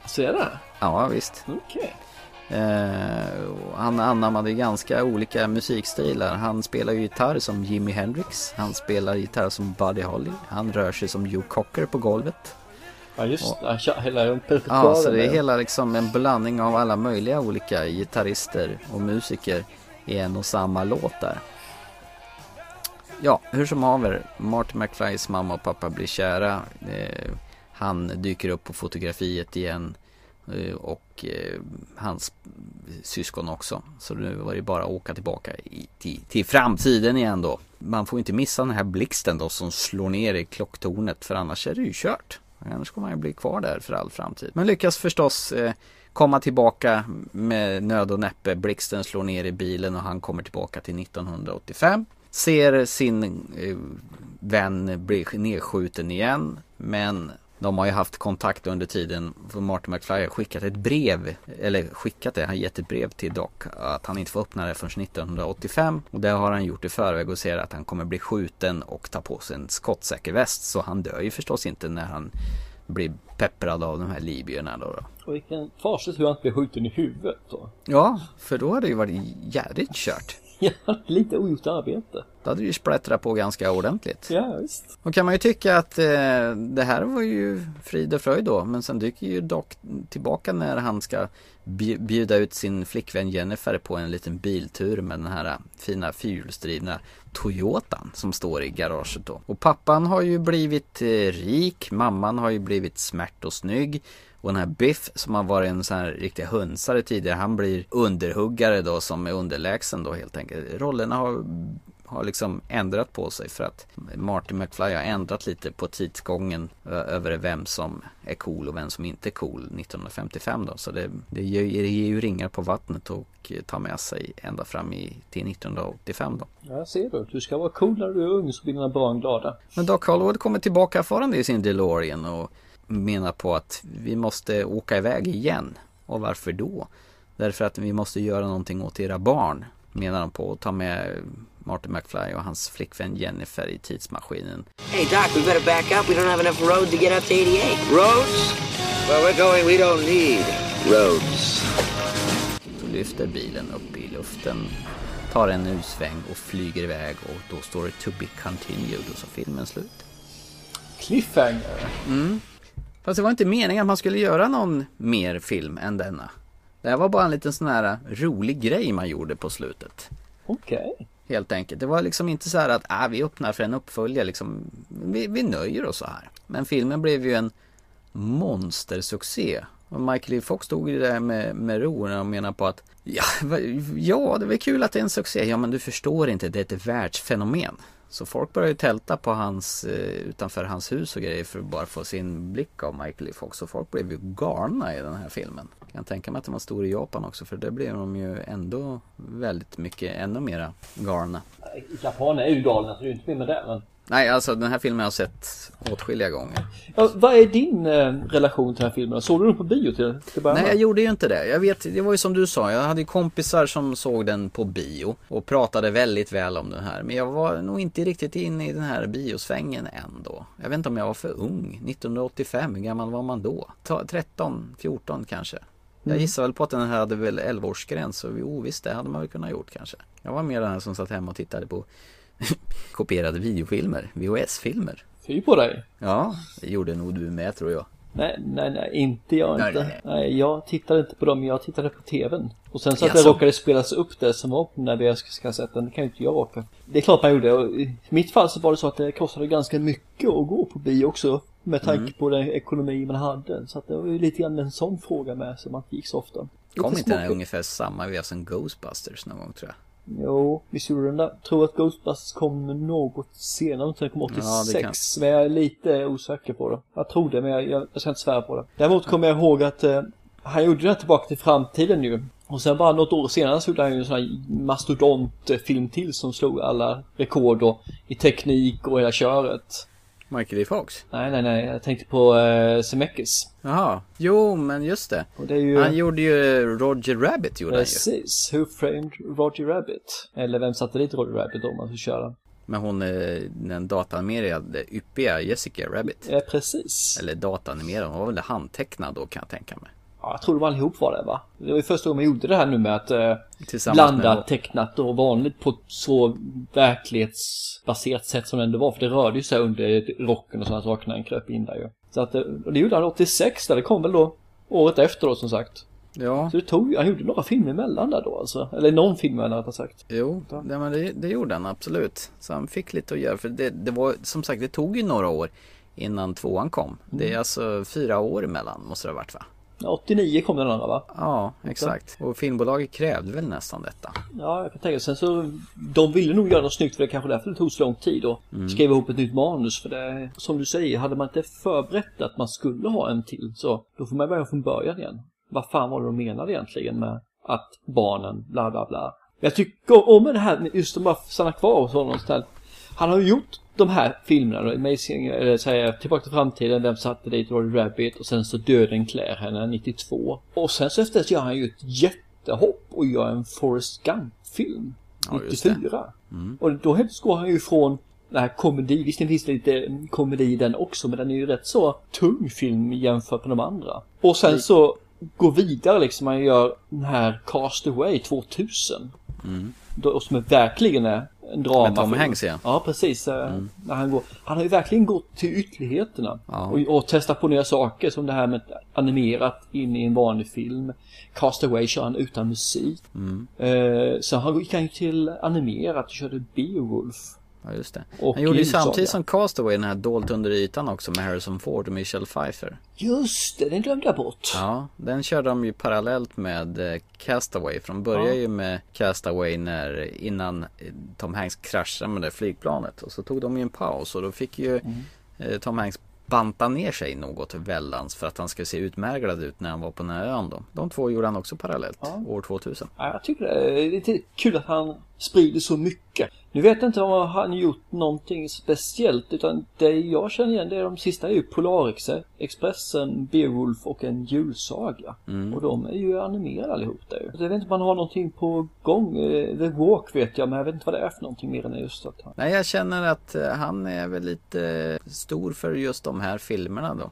Så är det? Ja, visst. Okej. Eh, han anammade ganska olika musikstilar. Han spelar ju gitarr som Jimi Hendrix. Han spelar gitarr som Buddy Holly. Han rör sig som Joe Cocker på golvet. Ja just det, kör hela repertoaren. Ja, så det är hela liksom en blandning av alla möjliga olika gitarrister och musiker i en och samma låt där. Ja, hur som haver, Marty McFlys mamma och pappa blir kära. Eh, han dyker upp på fotografiet igen eh, och eh, hans syskon också. Så nu var det bara att åka tillbaka i, till, till framtiden igen då. Man får inte missa den här blixten då som slår ner i klocktornet för annars är det ju kört. Annars kommer han ju bli kvar där för all framtid. Men lyckas förstås eh, komma tillbaka med nöd och näppe. Blixten slår ner i bilen och han kommer tillbaka till 1985. Ser sin eh, vän bli nedskjuten igen. Men de har ju haft kontakt under tiden. För Martin McFly har skickat ett brev. Eller skickat det, han har gett ett brev till Doc. Att han inte får öppna det förrän 1985. Och det har han gjort i förväg och ser att han kommer bli skjuten och ta på sig en skottsäker väst. Så han dör ju förstås inte när han blir pepprad av de här libyerna då. då. Och vilken fasligt hur han inte blev skjuten i huvudet då. Ja, för då hade det ju varit jävligt kört. Ja, lite ogjort arbete. Då hade det ju sprättrat på ganska ordentligt. Ja, visst. Och kan man ju tycka att eh, det här var ju frid och fröjd då. Men sen dyker ju Doc tillbaka när han ska bjuda ut sin flickvän Jennifer på en liten biltur med den här fina fyrhjulsdrivna Toyotan som står i garaget då. Och pappan har ju blivit eh, rik, mamman har ju blivit smärt och snygg. Och den här Biff som har varit en sån här riktig hönsare tidigare, han blir underhuggare då som är underlägsen då helt enkelt. Rollerna har, har liksom ändrat på sig för att Martin McFly har ändrat lite på tidsgången över vem som är cool och vem som inte är cool 1955 då. Så det, det ger, det ger ju ringar på vattnet och tar med sig ända fram i, till 1985 då. Ja, ser du. Du ska vara cool när du är ung så blir dina barn glada. Men Doc Hollywood kommer tillbaka farande i sin DeLorean och menar på att vi måste åka iväg igen. Och varför då? Därför att vi måste göra någonting åt era barn. Menar han på att ta med Martin McFly och hans flickvän Jennifer i tidsmaskinen. Hey, Doc, we better back up. We don't have enough road to get up to 88. Roads? Where we're going, we don't need roads. Så lyfter bilen upp i luften, tar en U-sväng och flyger iväg och då står det to be continued och så filmen slut. Cliffhanger. Mm. Fast det var inte meningen att man skulle göra någon mer film än denna. Det här var bara en liten sån här rolig grej man gjorde på slutet. Okej. Helt enkelt. Det var liksom inte så här att ah, vi öppnar för en uppföljare liksom. Vi, vi nöjer oss så här. Men filmen blev ju en monstersuccé. Och Michael E. Fox stod ju där med, med ro och menade på att ja, ja, det var kul att det är en succé. Ja, men du förstår inte, det är ett världsfenomen. Så folk började ju tälta på hans, eh, utanför hans hus och grejer för att bara få sin blick av Michael E. Fox. Och folk blev ju galna i den här filmen. Jag kan tänka mig att den var stor i Japan också för där blev de ju ändå väldigt mycket, ännu mera galna. Japaner är ju galna så det är ju inte fel med det. Men... Nej, alltså den här filmen har jag sett åtskilliga gånger. Ja, vad är din eh, relation till den här filmen? Såg du den på bio till, till början Nej, jag gjorde ju inte det. Jag vet, det var ju som du sa, jag hade ju kompisar som såg den på bio och pratade väldigt väl om den här. Men jag var nog inte riktigt inne i den här biosvängen än då. Jag vet inte om jag var för ung. 1985, hur gammal var man då? Ta- 13, 14 kanske. Jag Mm. gissar väl på att den här hade väl 11-årsgräns, så jo visst, det hade man väl kunnat gjort kanske. Jag var mer den här som satt hemma och tittade på kopierade videofilmer, VHS-filmer. Fy på dig. Ja, det gjorde nog du med tror jag. Nej, nej, nej, inte jag Nej, inte. nej, Nej, jag tittade inte på dem, jag tittade på TVn. Och sen så att det råkade spelas upp det som var på den där VHS-kassetten, det kan ju inte jag råka. Det är klart man gjorde, och i mitt fall så var det så att det kostade ganska mycket att gå på bio också. Med tanke Mm. på den ekonomi man hade. Så att det var ju lite grann en sån fråga med som man gick så ofta. Kom inte den här ungefär samma veva som Ghostbusters någon gång tror jag? Jo, visst gjorde den det. Tror att Ghostbusters kom något senare, jag kom 86. Ja, Men jag är lite osäker på det. Jag tror det, men jag, jag, jag ska inte svära på det. Däremot kommer jag ihåg att eh, han gjorde det tillbaka till framtiden ju. Och sen bara något år senare så gjorde han ju en sån här mastodontfilm till som slog alla rekord då, i teknik och hela köret. Michael E. Fox? Nej, nej, nej. Jag tänkte på eh, Zemeckis. Jaha, jo men just det. Det ju... Han gjorde ju Roger Rabbit gjorde han ju. Precis. Who framed Roger Rabbit? Eller vem satte dit Roger Rabbit om man skulle köra? med hon eh, den datanimerade yppiga Jessica Rabbit. Ja, precis. Eller datanimerad, hon var väl handtecknad då kan jag tänka mig. Ja, jag tror de allihop var det va? Det var ju första gången man gjorde det här nu med att eh, blanda med- tecknat och vanligt på ett så verklighetsbaserat sätt som det ändå var. För det rörde ju sig under rocken och sådana saker när han kröp in där ju. Så att, eh, och det gjorde han 86 där, det kom väl då året efter då som sagt. Ja, Så det tog han gjorde några filmer emellan där då alltså. Eller någon film emellan rättare sagt. jo, det, men det, det gjorde han absolut. Så han fick lite att göra. För det, det var som sagt, det tog ju några år innan tvåan kom. Det Mm. är alltså fyra år emellan måste det ha varit va? Ja, 89 kom den andra va? Ja, exakt. Och filmbolaget krävde väl nästan detta. Ja, jag kan tänka mig. Sen så, de ville nog göra något snyggt för det kanske därför det tog så lång tid att Mm. skriva ihop ett nytt manus. För det, som du säger, hade man inte förberett att man skulle ha en till så då får man börja från början igen. Vad fan var det de menade egentligen med att barnen, bla bla bla. Jag tycker om det här, just att bara stanna kvar honom istället. Han har ju gjort de här filmerna då, Amazing, eller säger Tillbaka till framtiden, Vem satte dit Roger Rabbit och sen så Döden klär henne 92. Och sen så efter det så gör han ju ett jättehopp och gör en Forrest Gump-film Ja, just det. 94. Och då helt går han ju ifrån den här komedi, visst det finns lite komedi i den också men den är ju rätt så tung film jämfört med de andra. Och sen så går vidare liksom, han gör den här Cast Away 2000. Då, som är verkligen är drama. Med Tom Hanks, ja. Ja, precis. eh, När han, går, han har ju verkligen gått till ytterligheterna. Ja. Och, och testat på nya saker som det här med animerat in i en vanlig film. Cast Away kör han utan musik. Mm. Eh, sen han gick han ju till animerat och körde Beowulf. Ja, just det. Och Han gjorde ju samtidigt som Castaway den här Dolt under ytan också med Harrison Ford och Michelle Pfeiffer. Just det, den glömde jag bort. Ja, den körde de ju parallellt med eh, Castaway. För de börjar Ja. ju med Castaway när, innan eh, Tom Hanks kraschade med det flygplanet. Och så tog de ju en paus och då fick ju Mm. eh, Tom Hanks banta ner sig något väldans för att han ska se utmärglad ut när han var på den här ön då. De två gjorde han också parallellt, Ja. år 2000. Ja, jag tycker det är lite kul att han sprider så mycket. Nu vet jag inte om han gjort någonting speciellt utan det jag känner igen det är de sista är ju Polarexpressen, Beowulf och en julsaga. Mm. Och de är ju animerade allihop där. Jag vet inte om han har någonting på gång. Eh, The Walk vet jag men jag vet inte vad det är för någonting mer än just att han... Nej, jag känner att eh, han är väl lite stor för just de här filmerna då.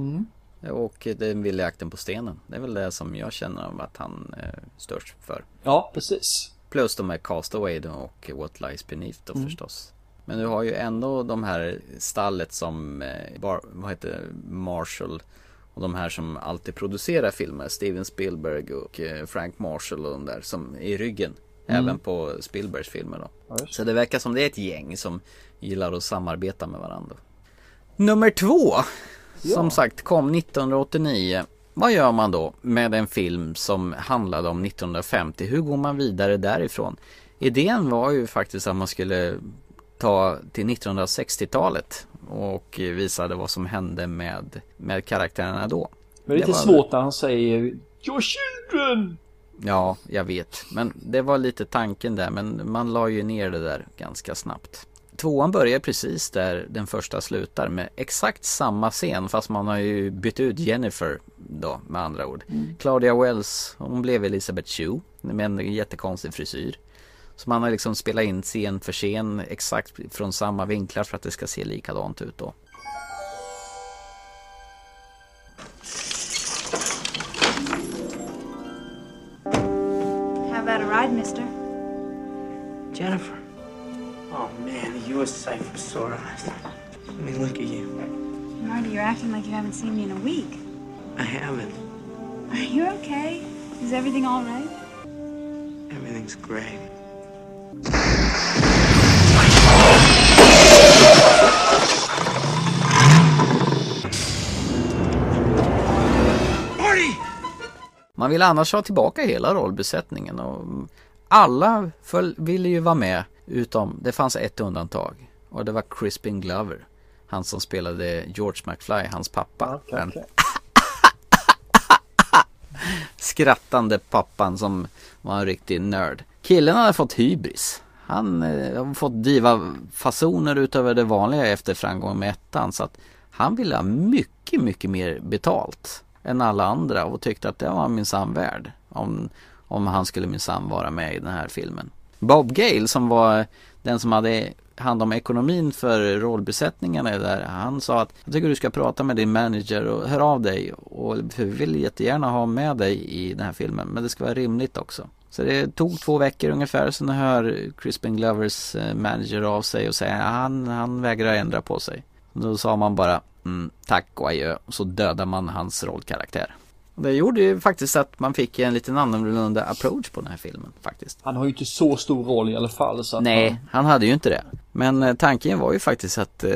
Mm. Och den vilda jakten på stenen. Det är väl det som jag känner att han är störst för. Ja, precis. Plus de här Castaway då och What Lies Beneath då Mm. förstås. Men du har ju ändå de här stallet som, eh, bar, vad heter Marshall och de här som alltid producerar filmer. Steven Spielberg och eh, Frank Marshall och de där som i ryggen. Mm. Även på Spielbergs filmer då. Ja. Så det verkar som det är ett gäng som gillar att samarbeta med varandra. Nummer två. Som sagt kom 1989. Vad gör man då med en film som handlade om 1950? Hur går man vidare därifrån? Idén var ju faktiskt att man skulle ta till 1960-talet och visade vad som hände med, med karaktärerna då. Men det är Det lite var- svårt när han säger Your children! Ja, jag vet. Men det var lite tanken där. Men man la ju ner det där ganska snabbt. Tvåan börjar precis där den första slutar med exakt samma scen fast man har ju bytt ut Jennifer då med andra ord. Claudia Wells, hon blev Elizabeth Shue med en jättekonstig frisyr. Så man har liksom spelat in scen för scen exakt från samma vinklar för att det ska se likadant ut då. How about a ride, mister? Jennifer. Oh man, you a sight for sore eyes. I mean, look at you. Marty, you're acting like you haven't seen me in a week. I haven't. Are you okay? Is everything all right? Everything's great. Man vill annars ha tillbaka hela rollbesättningen och alla föll, ville ju vara med utom det fanns ett undantag och det var Crispin Glover. Han som spelade George McFly, hans pappa. Den skrattande pappan som var en riktig nörd. Killen hade fått hybris. Han eh, har fått diva-fasoner utöver det vanliga efter framgång med ettan. Så att han ville ha mycket, mycket mer betalt än alla andra och tyckte att det var minsann värd. Om, om han skulle minsann vara med i den här filmen. Bob Gale som var den som hade hand om ekonomin för rollbesättningarna där. Han sa att jag tycker du ska prata med din manager och hör av dig. Och för vi vill jättegärna ha med dig i den här filmen. Men det ska vara rimligt också. Så det tog två veckor ungefär. Sen hör Crispin Glovers eh, manager av sig och säger att han, han vägrar ändra på sig. Då sa man bara mm, tack och adjö. Och så dödar man hans rollkaraktär. Och det gjorde ju faktiskt att man fick en liten annorlunda approach på den här filmen faktiskt. Han har ju inte så stor roll i alla fall. Så Nej, han... han hade ju inte det. Men eh, tanken var ju faktiskt att eh,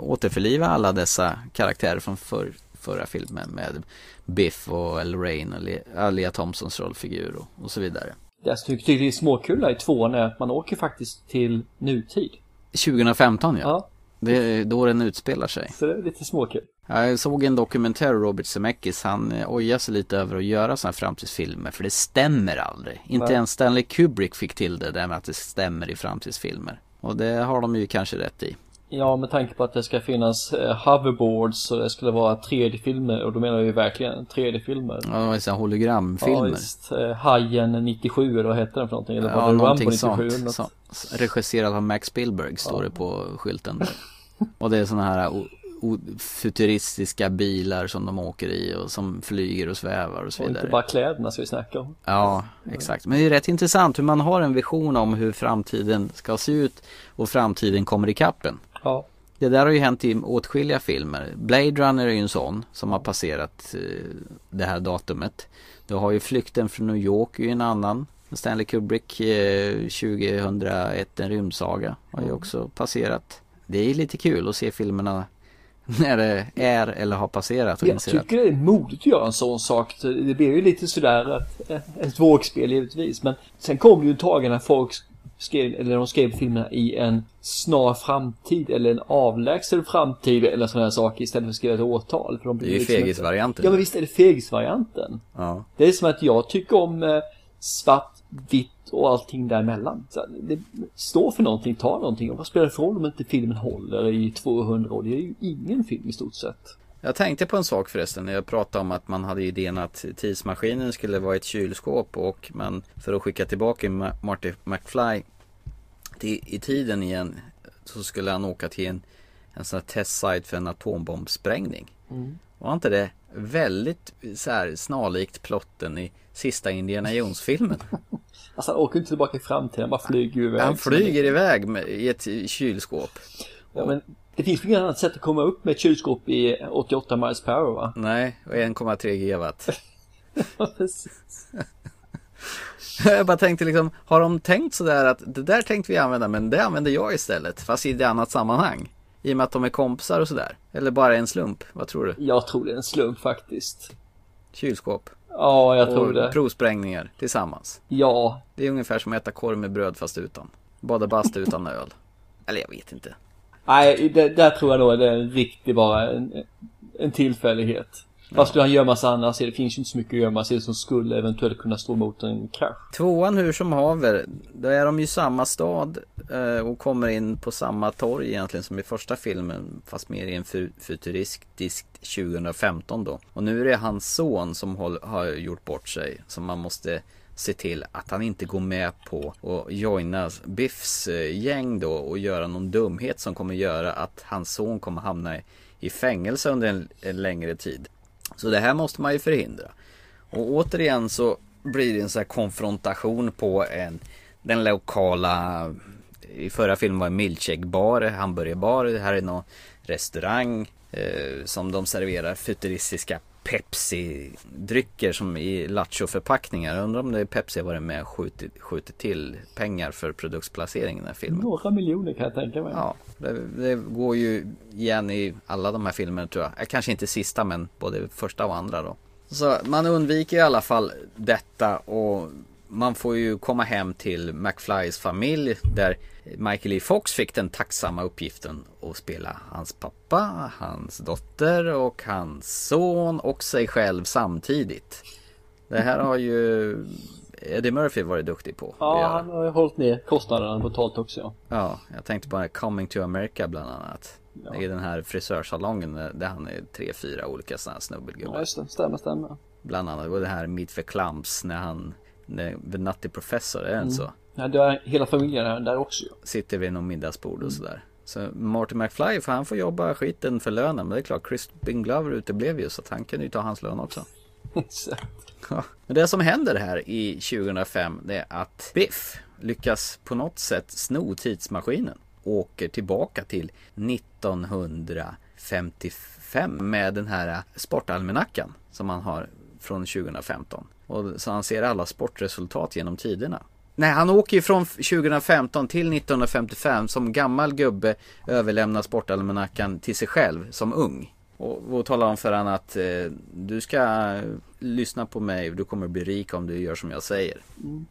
återförliva alla dessa karaktärer från för, förra filmen med Biff och Lorraine och Le Lea Thompsons rollfigur och, och så vidare. Det jag tycker det är småkul i tvåan är att man åker faktiskt till nutid. 2015 ja. Ja, Det är då den utspelar sig. så det är lite småkul. Jag såg en dokumentär Robert Zemeckis, han eh, ojar sig lite över att göra sådana här framtidsfilmer för det stämmer aldrig. Inte Nej. ens Stanley Kubrick fick till det där med att det stämmer i framtidsfilmer. Och det har de ju kanske rätt i. Ja, med tanke på att det ska finnas eh, hoverboards och det skulle vara 3D-filmer och då menar ju verkligen 3D-filmer. Ja, det sådana hologramfilmer. Ja, visst. Eh, Hajen 97 eller vad hette den för någonting? Eller var Ja, det någonting Rambo 97? sånt. Något? Så, regisserad av Max Spielberg står det på skylten. där. Och det är sådana här futuristiska bilar som de åker i och som flyger och svävar och så Och inte vidare. bara kläderna ska vi snacka om. Ja, exakt. Men det är rätt intressant hur man har en vision om hur framtiden ska se ut och framtiden kommer i kappen. Ja. Det där har ju hänt i åtskilliga filmer. Blade Runner är ju en sån som har passerat eh, det här datumet. Du har ju Flykten från New York är ju en annan. Stanley Kubrick eh, 2001, en rymdsaga har ju också passerat. Det är lite kul att se filmerna när det är eller har passerat och Jag inser att tycker det är modigt att göra en sån sak. Det blir ju lite sådär att, ett vågspel givetvis. Men sen kom det ju ett tag när folk skrev, eller de skrev filmerna i en snar framtid eller en avlägsen framtid eller sådana här saker istället för att skriva ett årtal. För de det blir är ju liksom inte- fegisvarianten. Ja men visst är det fegisvarianten. Ja. Det är som att jag tycker om eh, svart, vitt och allting däremellan. Så det står för någonting, tar någonting. Och vad spelar det för roll om inte filmen håller i 200 år? Det är ju ingen film i stort sett. Jag tänkte på en sak förresten när jag pratade om att man hade idén att tidsmaskinen skulle vara ett kylskåp och man för att skicka tillbaka Ma- Marty McFly till, i tiden igen så skulle han åka till en, en sån här testsite för en atombombsprängning. Mm. Var inte det väldigt så här, snarlikt plotten i sista Indiana Jones-filmen? Alltså han åker inte tillbaka i framtiden, han bara flyger iväg. Han flyger iväg med, i ett kylskåp. Ja, men det finns ju inget annat sätt att komma upp med ett kylskåp i 88 miles per hour va? Nej, och 1,3 gigawatt. Ja, precis. Jag bara tänkte liksom, har de tänkt sådär att det där tänkte vi använda men det använder jag istället fast i ett annat sammanhang? I och med att de är kompisar och sådär. Eller bara en slump, vad tror du? Jag tror det är en slump faktiskt. Kylskåp Ja, jag tror det. provsprängningar tillsammans. Ja, Det är ungefär som att äta korv med bröd fast utan. Bada bastu utan öl. Eller jag vet inte. nej, det, där tror jag nog det är en riktig bara en, en tillfällighet. Vad skulle han gömma sig annars? Det finns ju inte så mycket att gömma sig som skulle eventuellt kunna stå emot en krasch. Tvåan hur som haver, då är de ju samma stad eh, och kommer in på samma torg egentligen som i första filmen fast mer i en fu- futuristisk 2015 då. Och nu är det hans son som har gjort bort sig som man måste se till att han inte går med på och joina Biffs gäng då och göra någon dumhet som kommer göra att hans son kommer hamna i, i fängelse under en, en längre tid. Så det här måste man ju förhindra. Och återigen så blir det en sån här konfrontation på en, den lokala, i förra filmen var det en milkshake-bar, hamburgerbar, det här är någon restaurang eh, som de serverar futuristiska Pepsi-drycker som i lattjo-förpackningar. Undrar om det är Pepsi varit med och skjutit, skjutit till pengar för produktplacering i den här filmen. Några miljoner kan jag tänka mig. Ja, det, det går ju igen i alla de här filmerna tror jag. Kanske inte sista men både första och andra då. Så man undviker i alla fall detta och man får ju komma hem till McFlys familj där Michael E. Fox fick den tacksamma uppgiften att spela hans pappa, hans dotter och hans son och sig själv samtidigt. Det här har ju Eddie Murphy varit duktig på. Ja, han har ju hållit ner kostnaderna totalt också ja. Ja, jag tänkte på Coming to America bland annat. Ja. I den här frisörsalongen där han är tre, fyra olika sådana här Ja, snubbelgubbar. just det. Stämmer, stämmer. Bland annat, och det här Meet for Clumps när han, The Nutty Professor, är det Mm. så? Ja, det är hela familjen är där också ju. Sitter vid någon middagsbord och sådär. Så Marty McFly, för han får jobba skiten för lönen. Men det är klart, Crispin Glover uteblev ju så att han kunde ju ta hans lön också. Exakt. Ja. Men det som händer här i 2005 det är att Biff lyckas på något sätt sno tidsmaskinen. Och åker tillbaka till 1955 med den här sportalmanackan som han har från 2015. Och så han ser alla sportresultat genom tiderna. Nej, han åker ju från 2015 till 1955 som gammal gubbe överlämnar sportalmanackan till sig själv som ung. Och, och talar om för honom att eh, du ska lyssna på mig och du kommer bli rik om du gör som jag säger. Mm.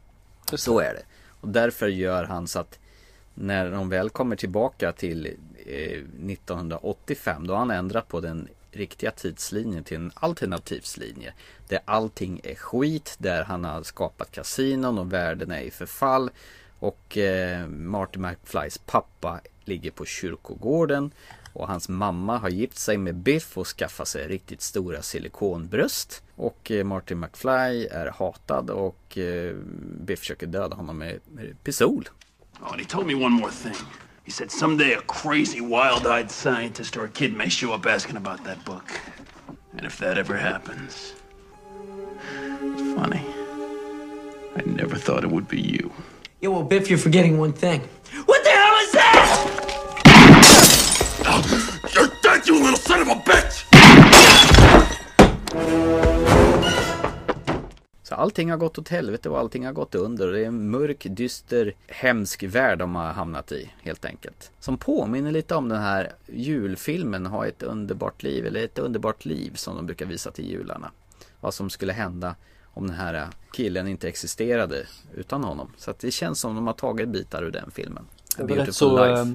Så är det. Och därför gör han så att när de väl kommer tillbaka till eh, 1985 då har han ändrat på den riktiga tidslinjen till en alternativslinje. Där allting är skit, där han har skapat kasinon och världen är i förfall. Och eh, Marty McFlys pappa ligger på kyrkogården. Och hans mamma har gift sig med Biff och skaffat sig riktigt stora silikonbröst. Och eh, Martin McFly är hatad och eh, Biff försöker döda honom med, med pistol. Oh, and he told me one more thing. He said someday a crazy, wild-eyed scientist or a kid may show up asking about that book. And if that ever happens, it's funny. I never thought it would be you. Yeah, well, Biff, you're forgetting one thing. What the hell is that? You're dead, you little son of a bitch! Så allting har gått åt helvete och allting har gått under. Det är en mörk, dyster, hemsk värld de har hamnat i helt enkelt. Som påminner lite om den här julfilmen Ha ett underbart liv eller Ett underbart liv som de brukar visa till jularna. Vad som skulle hända om den här killen inte existerade utan honom. Så att det känns som de har tagit bitar ur den filmen. Det är Beautiful så Life.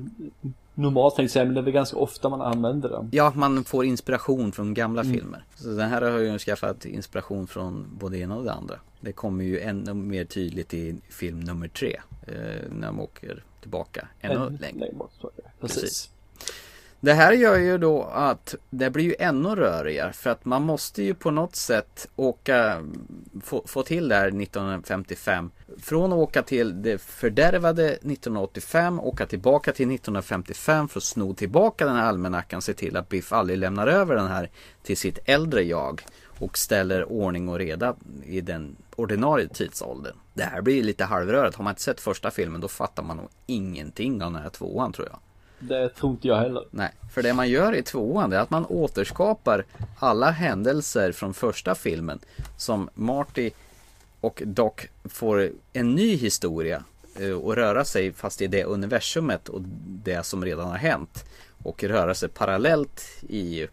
Normalt tänkte jag säga, men det är väl ganska ofta man använder den. Ja, man får inspiration från gamla Mm. filmer. Så den här har ju skaffat inspiration från både det ena och det andra. Det kommer ju ännu mer tydligt i film nummer tre. Eh, när de åker tillbaka ännu Ännu längre. längre bort, det. Precis. Det här gör ju då att det blir ju ännu rörigare för att man måste ju på något sätt åka, få, få till det här 1955. Från att åka till det fördärvade 1985, åka tillbaka till 1955 för att sno tillbaka den här almanackan, se till att Biff aldrig lämnar över den här till sitt äldre jag och ställer ordning och reda i den ordinarie tidsåldern. Det här blir ju lite halvrörigt. Har man inte sett första filmen då fattar man nog ingenting av den här tvåan tror jag. Det tror inte jag heller. Nej, för det man gör i tvåan är att man återskapar alla händelser från första filmen som Marty och Doc får en ny historia eh, och röra sig fast i det universumet och det som redan har hänt och röra sig parallellt i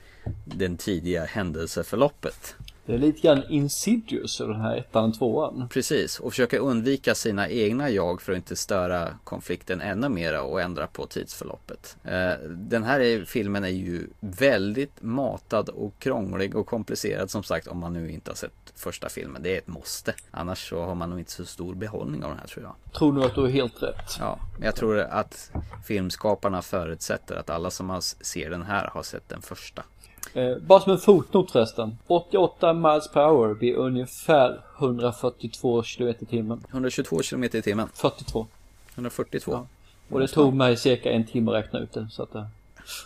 den tidiga händelseförloppet. Det är lite grann insidious över den här ettan och tvåan. Precis, och försöka undvika sina egna jag för att inte störa konflikten ännu mera och ändra på tidsförloppet. Eh, Den här är- filmen är ju väldigt matad och krånglig och komplicerad som sagt om man nu inte har sett första filmen. Det är ett måste. Annars så har man nog inte så stor behållning av den här tror jag. Tror nog att du är helt rätt. Ja, jag tror att filmskaparna förutsätter att alla som ser den här har sett den första. Eh, bara som en fotnot förresten. 88 miles per hour blir ungefär 142 km i timmen. 122 km i timmen. 42. 142. Ja. Och det tog mig cirka en timme att räkna ut det. Så att, eh,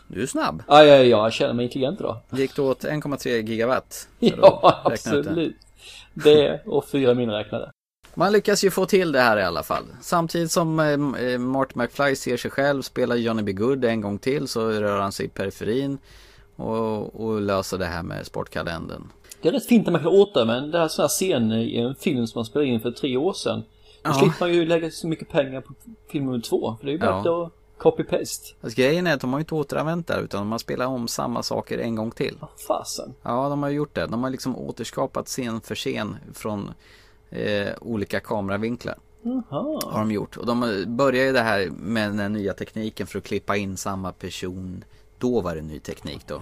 Du är snabb. ja, ja, ja, jag känner mig intelligent idag. Gick det åt 1,3 gigawatt? Ja, absolut. Det och fyra miniräknare. Man lyckas ju få till det här i alla fall. Samtidigt som eh, eh, Marty McFly ser sig själv spela Johnny B. Good en gång till så rör han sig i periferin och, och löser det här med sportkalendern. Det är rätt fint när man kan återanvända här sådana här scener i en film som man spelade in för tre år sedan. Då Ja. slipper man ju lägga så mycket pengar på film nummer två. För det är ju bara Ja. att copy-paste. Fast grejen är att de har ju inte återanvänt det utan de har spelat om samma saker en gång till. Fasen. Ja, de har gjort det. De har liksom återskapat scen för scen från eh, olika kameravinklar. Jaha. Har de gjort. Och de började ju det här med den nya tekniken för att klippa in samma person. Då var det ny teknik då.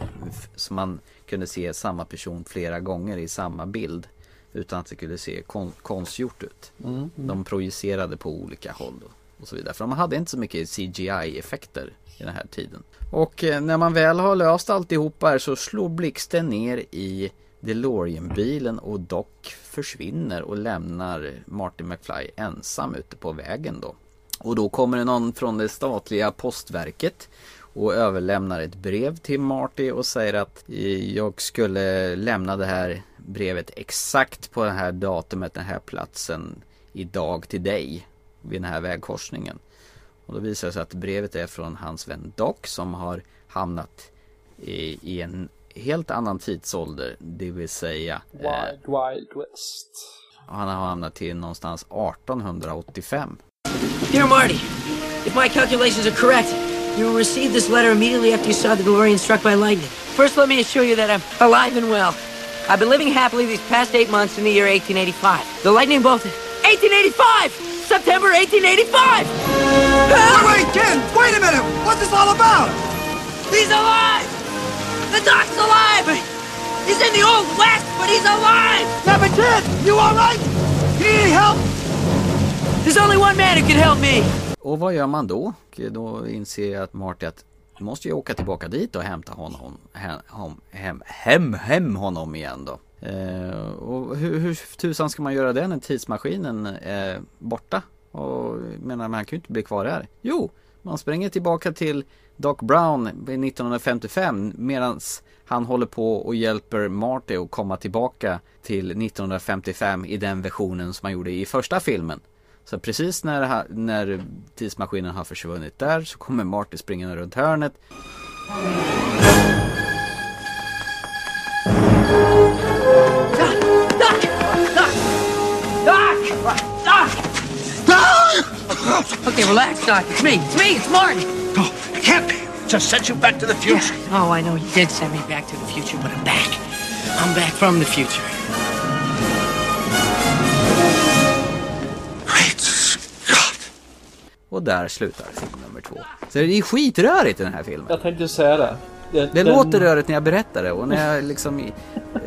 Så man kunde se samma person flera gånger i samma bild. Utan att det skulle se kon- konstgjort ut. Mm. De projicerade på olika håll och, och så vidare. För de hade inte så mycket CGI-effekter i den här tiden. Och eh, när man väl har löst alltihopa här så slår blixten ner i DeLorean-bilen och Doc försvinner och lämnar Martin McFly ensam ute på vägen då. Och då kommer det någon från det statliga postverket och överlämnar ett brev till Marty och säger att eh, jag skulle lämna det här brevet exakt på det här datumet, den här platsen idag till dig vid den här vägkorsningen. Och då visar det sig att brevet är från hans vän Doc som har hamnat i, i en helt annan tidsålder, det vill säga Wild Wild West. han har hamnat till någonstans 1885. Dear Marty, if my calculations are correct, you will receive this letter immediately after you saw the DeLorean struck by lightning. First, let me assure you that I'm alive and well. I've been living happily these past eight months in the year 1885. The lightning bolt... 1885! September 1885! Wait, wait, Ken! Wait a minute! What's this all about? He's alive! The doc's alive! He's in the Old West, but he's alive! Yeah, but Ken, you all right? You need any help? There's only one man who can help me! Och vad gör man då? Och då inser att Marty att du måste ju åka tillbaka dit och hämta honom hem, hem, hem, hem honom igen då. Eh, och hur, hur tusan ska man göra det när tidsmaskinen är borta? Och menar man kan ju inte bli kvar här. Jo, man springer tillbaka till Doc Brown 1955 medan han håller på och hjälper Marty att komma tillbaka till 1955 i den versionen som han gjorde i första filmen. Så precis när, när tidsmaskinen har försvunnit där så kommer Marty springande runt hörnet. Okay, relax, Doc. It's me. It's me. It's Martin. No, it can't be. Just sent you back to the future. Oh, I know you did send me back to the future, but I'm back. I'm back from the future. Och där slutar film nummer två. Så det är skitrörigt i den här filmen. Jag tänkte säga det. Det, det låter rörigt när jag berättar det och när jag liksom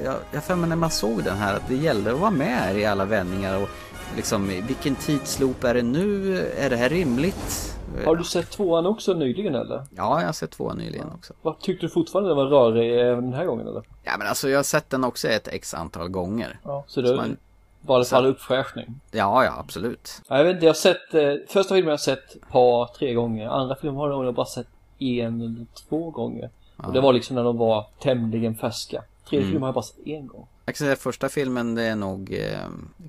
Jag, jag för mig när man såg den här att det gällde att vara med i alla vändningar och liksom vilken tidsloop är det nu? Är det här rimligt? Har du sett tvåan också nyligen eller? Ja, jag har sett tvåan nyligen ja. också. Vad tyckte du fortfarande den var rörig även den här gången eller? Ja men alltså jag har sett den också ett x antal gånger. Ja, så det man, var i alla fall uppfräschning? Ja, ja absolut. Ja, jag vet inte, jag har sett, eh, första filmen har jag sett ett par, tre gånger. Andra filmen har jag bara sett en eller två gånger. Ja. Och det var liksom när de var tämligen färska. Tredje mm. filmen har jag bara sett en gång. Jag kan säga första filmen det är nog eh,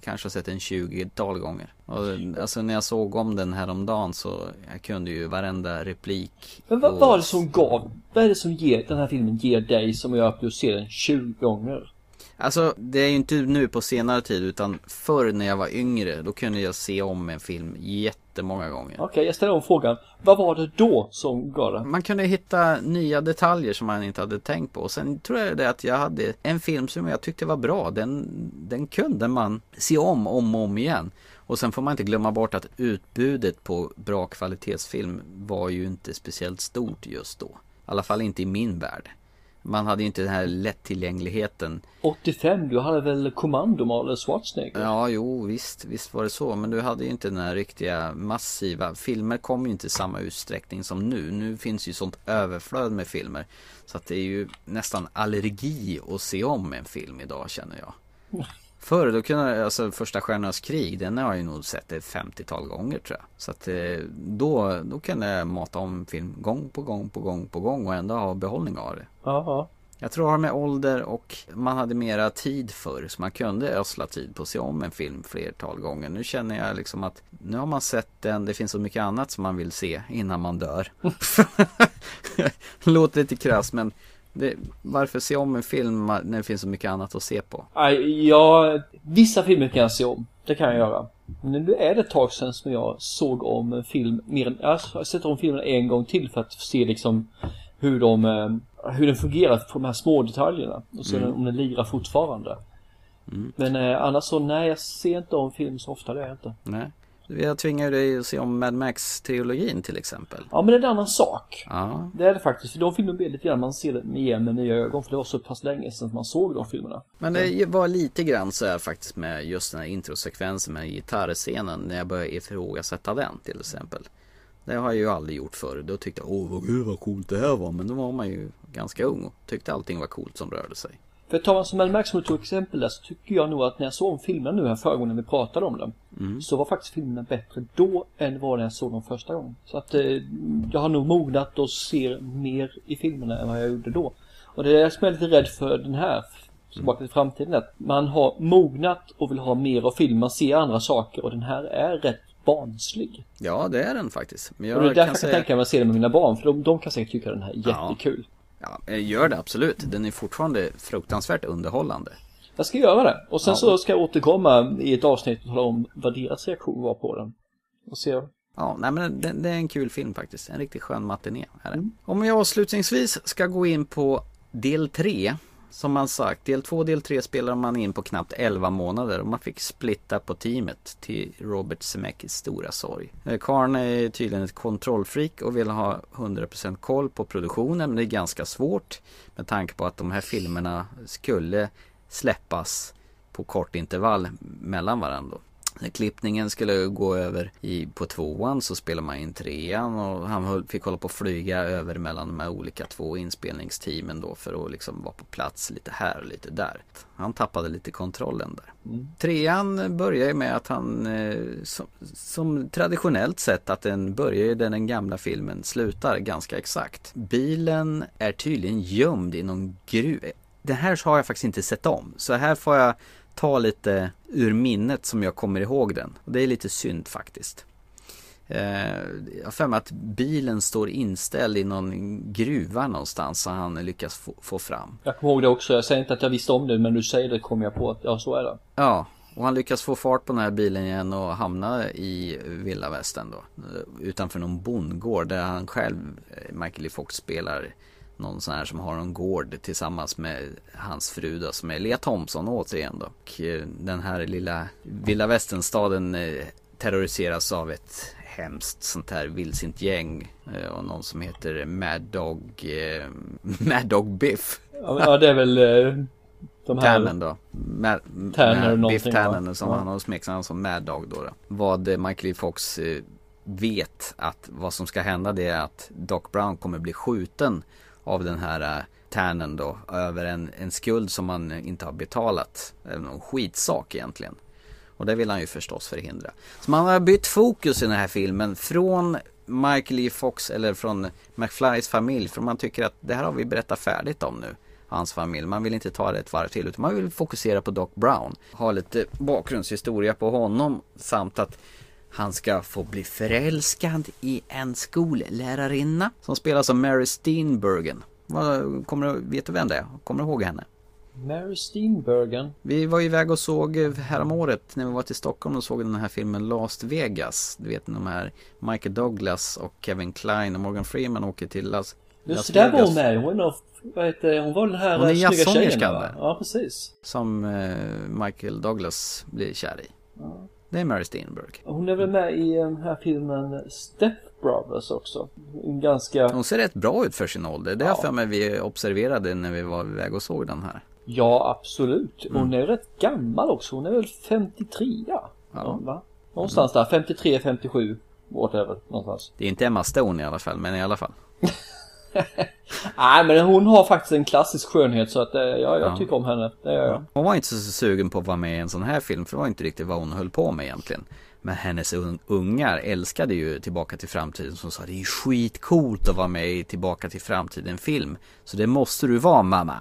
kanske har sett en 20-tal gånger. Och, alltså när jag såg om den här om dagen så jag kunde ju varenda replik. Men vad var det som gav, vad är det som ger, den här filmen ger dig som gör att du ser den 20 gånger? Alltså det är ju inte nu på senare tid utan förr när jag var yngre då kunde jag se om en film jättemånga gånger. Okej, okay, jag ställer om frågan. Vad var det då som gav det? Man kunde hitta nya detaljer som man inte hade tänkt på. Och sen tror jag det att jag hade en film som jag tyckte var bra. Den, den kunde man se om, om och om igen. Och sen får man inte glömma bort att utbudet på bra kvalitetsfilm var ju inte speciellt stort just då. I alla fall inte i min värld. Man hade ju inte den här lättillgängligheten. 85, du hade väl kommando med Arnold Schwarzenegger? Ja, jo visst, visst var det så Men du hade ju inte den här riktiga massiva Filmer kom ju inte i samma utsträckning som nu. Nu finns ju sånt överflöd med filmer Så att det är ju nästan allergi att se om en film idag känner jag Förr då kunde alltså första Stjärnornas krig den har jag ju nog sett ett 50-tal gånger tror jag. Så att eh, då, då kunde jag mata om film gång på gång på gång på gång och ändå ha behållning av det. Ja. Jag tror det har med ålder och man hade mera tid förr så man kunde ösla tid på att se om en film flertal gånger. Nu känner jag liksom att nu har man sett den, det finns så mycket annat som man vill se innan man dör. Låter lite krasst men det, varför se om en film när det finns så mycket annat att se på? Ja, vissa filmer kan jag se om. Det kan jag göra. Men nu är det ett tag sedan som jag såg om en film mer än, jag har sett om filmen en gång till för att se liksom hur de, eh, hur den fungerar på de här små detaljerna. Och se mm. om den lirar fortfarande. Mm. Men eh, annars så, nej jag ser inte om film så ofta, det är jag inte. Nej. Jag tvingar dig att se om Mad Max-trilogin till exempel. Ja men det är en annan sak. Ja. Det är det faktiskt. För de filmerna blir lite grann, man ser det igen med nya ögon. För det var så pass länge sedan man såg de filmerna. Men det var lite grann så här faktiskt med just den här introsekvensen med gitarrscenen. När jag började ifrågasätta den till exempel. Det har jag ju aldrig gjort förr. Då tyckte jag, åh gud vad coolt det här var. Men då var man ju ganska ung och tyckte allting var coolt som rörde sig. För tar man som Mad Max som exempel där så tycker jag nog att när jag såg om filmerna nu här förra gången vi pratade om dem. Mm. Så var faktiskt filmerna bättre då än vad när jag såg dem första gången. Så att eh, jag har nog mognat och ser mer i filmerna än vad jag gjorde då. Och det är det som jag är lite rädd för den här tillbaka till framtiden att man har mognat och vill ha mer av film, man ser andra saker och den här är rätt barnslig. Ja, det är den faktiskt. Men och det är därför jag kan säga- tänka mig att se den med mina barn för de, de kan säkert tycka den här är jättekul. Ja, eh, gör det absolut. Den är fortfarande fruktansvärt underhållande. Jag ska göra det. Och sen Ja. så ska jag återkomma i ett avsnitt och tala om vad deras reaktion var på den. Och se. Ja, nej men det, det är en kul film faktiskt. En riktigt skön matiné. Är Mm. Om jag avslutningsvis ska gå in på del 3. Som man sagt, del 2 och del 3 spelade man in på knappt 11 månader och man fick splitta på teamet till Robert Zemeckis stora sorg. Eh, Karn är tydligen ett kontrollfreak och vill ha 100% koll på produktionen men det är ganska svårt med tanke på att de här filmerna skulle släppas på kort intervall mellan varandra. När klippningen skulle gå över i, på tvåan så spelade man in trean och han höll, fick hålla på att flyga över mellan de här olika två inspelningsteamen då för att liksom vara på plats lite här och lite där. Han tappade lite kontrollen där. Mm. Trean börjar ju med att han eh, som, som traditionellt sett att den börjar ju där den gamla filmen slutar ganska exakt. Bilen är tydligen gömd i någon gruva. Det här har jag faktiskt inte sett om. Så här får jag ta lite ur minnet som jag kommer ihåg den. Och det är lite synd faktiskt. Eh, jag har för mig att bilen står inställd i någon gruva någonstans så han lyckas få, få fram. Jag kommer ihåg det också. Jag säger inte att jag visste om det men du säger det kommer jag på att ja så är det. Ja, och han lyckas få fart på den här bilen igen och hamna i vilda västern då. eh, Utanför någon bondgård där han själv, eh, Michael E. Fox, spelar någon sån här som har en gård tillsammans med hans fru då, som är Lea Thompson återigen då. Och eh, den här lilla vilda västern-staden eh, terroriseras av ett hemskt sånt här vildsint gäng eh, och någon som heter Mad Dog, Mad Dog Biff. Ja, det är väl de här... Tannen då. Ma- Tanner Ma- Biff Tannen som Ja. han har smeknamn som Mad Dog då, då. Vad Michael E. Fox vet att vad som ska hända det är att Doc Brown kommer bli skjuten av den här eh, tärnen då över en, en skuld som han inte har betalat. Eller någon skitsak egentligen. Och det vill han ju förstås förhindra. Så man har bytt fokus i den här filmen från Michael E. Fox eller från McFlys familj. För man tycker att det här har vi berättat färdigt om nu. Hans familj. Man vill inte ta det ett varv till utan man vill fokusera på Doc Brown. Ha lite bakgrundshistoria på honom samt att han ska få bli förälskad i en skollärarinna som spelas av Mary Steenburgen. Kommer vet du vem det är? Kommer du ihåg henne? Mary Steenburgen. Vi var iväg och såg häromåret när vi var till Stockholm och såg den här filmen Last Vegas. Du vet de här Michael Douglas och Kevin Kline och Morgan Freeman åker till Las, Just Las det, där var hon med. Hon, är, vad heter, hon var den här Hon är snygga tjejen va? Ja, precis. Som eh, Michael Douglas blir kär i. Ja. Det är Mary Steenburg. Hon är väl med i den här filmen Step Brothers också. En ganska... Hon ser rätt bra ut för sin ålder. Det har Ja. för mig vi observerade när vi var iväg och såg den här. Ja, absolut. Hon Mm. är rätt gammal också. Hon är väl 53 ja. va? Någonstans där. 53, 57. Whatever. Någonstans. Det är inte Emma Stone i alla fall, men i alla fall. Nej, men hon har faktiskt en klassisk skönhet så att eh, ja, jag Ja. tycker om henne. Det gör jag. Hon var inte så sugen på att vara med i en sån här film, för det var inte riktigt vad hon höll på med egentligen. Men hennes un- ungar älskade ju Tillbaka till framtiden som sa det är ju skitcoolt att vara med i Tillbaka till framtiden film. Så det måste du vara mamma.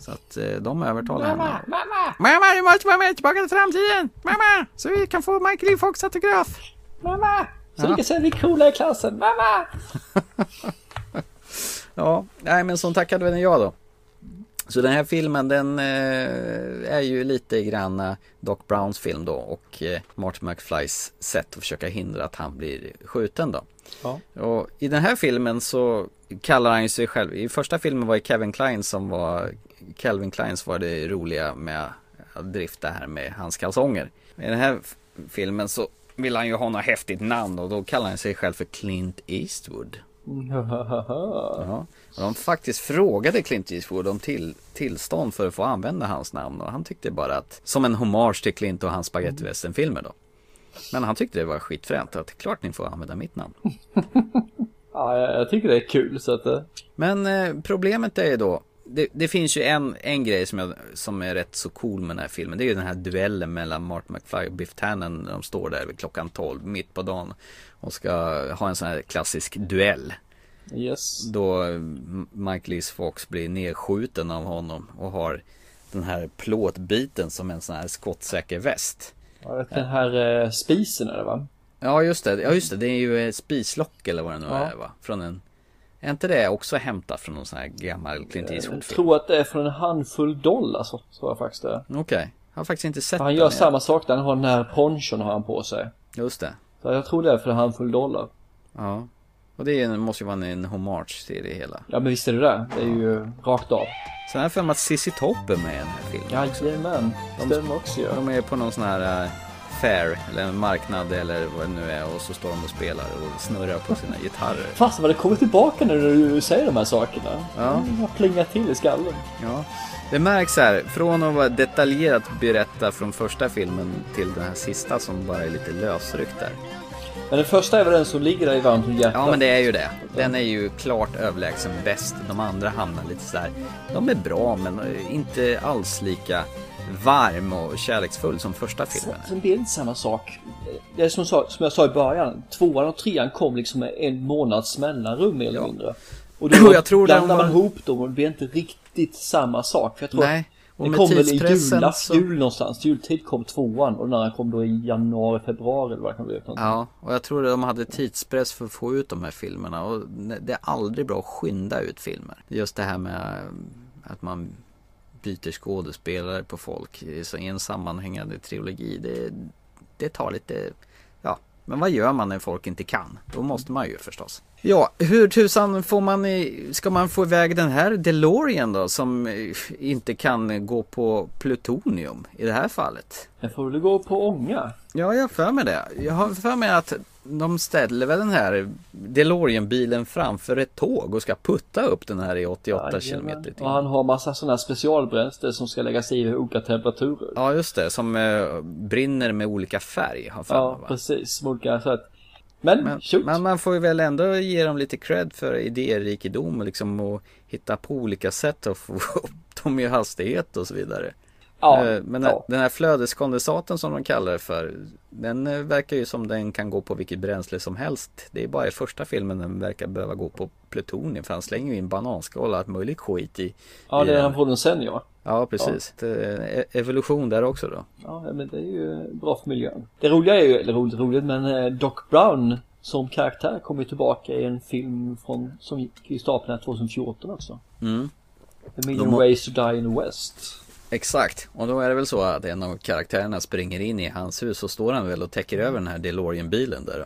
Så att eh, de övertalade henne. mamma! Mamma, du måste vara med i Tillbaka till framtiden! Mamma! Så vi kan få Michael E. Fox autograf! Mamma! Så Ja. vi kan säga vi är coola i klassen. Mamma! Ja, nej men som tackade väl jag då. Så den här filmen den eh, är ju lite grann Doc Browns film då och eh, Marty McFlys sätt att försöka hindra att han blir skjuten då. Ja. Och i den här filmen så kallar han ju sig själv, i första filmen var det Kevin Klein som var, Calvin Kleins var det roliga med att drifta här med hans kalsonger. I den här filmen så vill han ju ha något häftigt namn och då kallar han sig själv för Clint Eastwood. Ja. Och de faktiskt frågade Clint Eastwood om till, tillstånd för att få använda hans namn och han tyckte bara att som en hommage till Clint och hans spagettivästernfilmer då. Men han tyckte det var skitfränt att klart ni får använda mitt namn. Ja, jag, tycker det är kul så att... eh, Men eh, problemet är ju då det, det finns ju en, en grej som, jag, som är rätt så cool med den här filmen. Det är ju den här duellen mellan Martin McFly och Biff Tannen när de står där vid klockan 12 mitt på dagen och ska ha en sån här klassisk duell. Yes. Då Mike Lees Fox blir nedskjuten av honom och har den här plåtbiten som en sån här skottsäker väst. Ja, den här eh, spisen det va? Ja just det, ja just det, det är ju ett spislock eller vad det nu Ja. är va? Från en Är inte det också hämtat från någon sån här gammal Clint Jag Eastwood-film? tror att det är från en handfull dollar så tror jag faktiskt det. Okej, jag har faktiskt inte sett han den gör än. samma sak där han har den här ponchon har han på sig. Just det. Så jag tror det är för en handfull dollar. Ja. Och det är, måste ju vara en hommage till det hela. Ja men visst är det det. Det är ju rakt av. Sen har jag för mig att Cissi Topp är med i den här filmen. Jajamän, det stämmer också ja. De är på någon sån här uh, fair, eller en marknad eller vad det nu är och så står de och spelar och snurrar på sina gitarrer. Fast vad det kommer tillbaka när du säger de här sakerna. Ja. Det har plingat till i skallen. Ja. Det märks här, från att vara detaljerat berätta från första filmen till den här sista som bara är lite lösryckt där. Men den första är väl den som ligger där i varmt om hjärtat. Ja men det är ju det. Den är ju klart överlägsen bäst. De andra hamnar lite så här. De är bra men inte alls lika varm och kärleksfull som första filmen. Sen, sen blir det inte samma sak. Det är som, som jag sa i början. Tvåan och trean kom liksom med en månads mellanrum mer eller mindre. Och då jag tror blandar man var- ihop dem och det blir inte riktigt samma sak. För jag tror Nej, att och det med kom väl i tidspressen jula, så- jul någonstans. Jultid kom tvåan och den andra kom då i januari, februari eller vad det kan bli. Ja, och jag tror de hade tidspress för att få ut de här filmerna och det är aldrig bra att skynda ut filmer. Just det här med eh, att man byter skådespelare på folk i en sammanhängande trilogi. Det, det tar lite, ja, men vad gör man när folk inte kan? Då måste man ju förstås. Ja, hur tusan får man ska man få iväg den här DeLorean då som eh, inte kan gå på plutonium i det här fallet? Den får väl gå på ånga. Ja, jag har för mig det. Jag har för mig att de ställer väl den här DeLorean-bilen framför ett tåg och ska putta upp den här i 88 km i Och han har massa sådana här specialbränsle som ska läggas i vid olika temperaturer. Ja, just det. Som eh, brinner med olika färg. Har för mig, Ja, va? precis. Olika sätt. Men, Men, men man får ju väl ändå ge dem lite cred för idérikedom och liksom och hitta på olika sätt att få upp dem i hastighet och så vidare. Ja, Eh, Men ja. den här flödeskondensaten som de kallar det för Den eh, verkar ju som den kan gå på vilket bränsle som helst Det är bara i första filmen den verkar behöva gå på plutonium För han slänger ju in bananskal och allt möjligt skit i Ja, det är han får den sen ja. Ja precis Det är e- Evolution där också då Ja, men det är ju bra för miljön. Det roliga är ju, eller roligt roligt, men eh, Doc Brown som karaktär kommer ju tillbaka i en film från, som gick i stapeln här 2014 också. mm. A million har- ways to die in the West. Exakt, och då är det väl så att en av karaktärerna springer in i hans hus och står han väl och täcker över den här DeLorean-bilen där.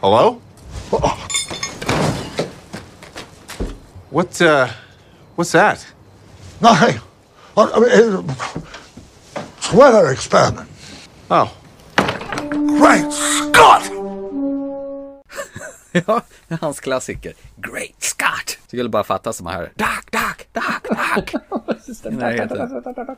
Hello? What, uh, what's that? Nothing. I mean, It's weather experiment. Oh. Great Scott! Ja, hans klassiker. Great Scott! Skulle bara fatta som här. Duck, duck, duck, duck!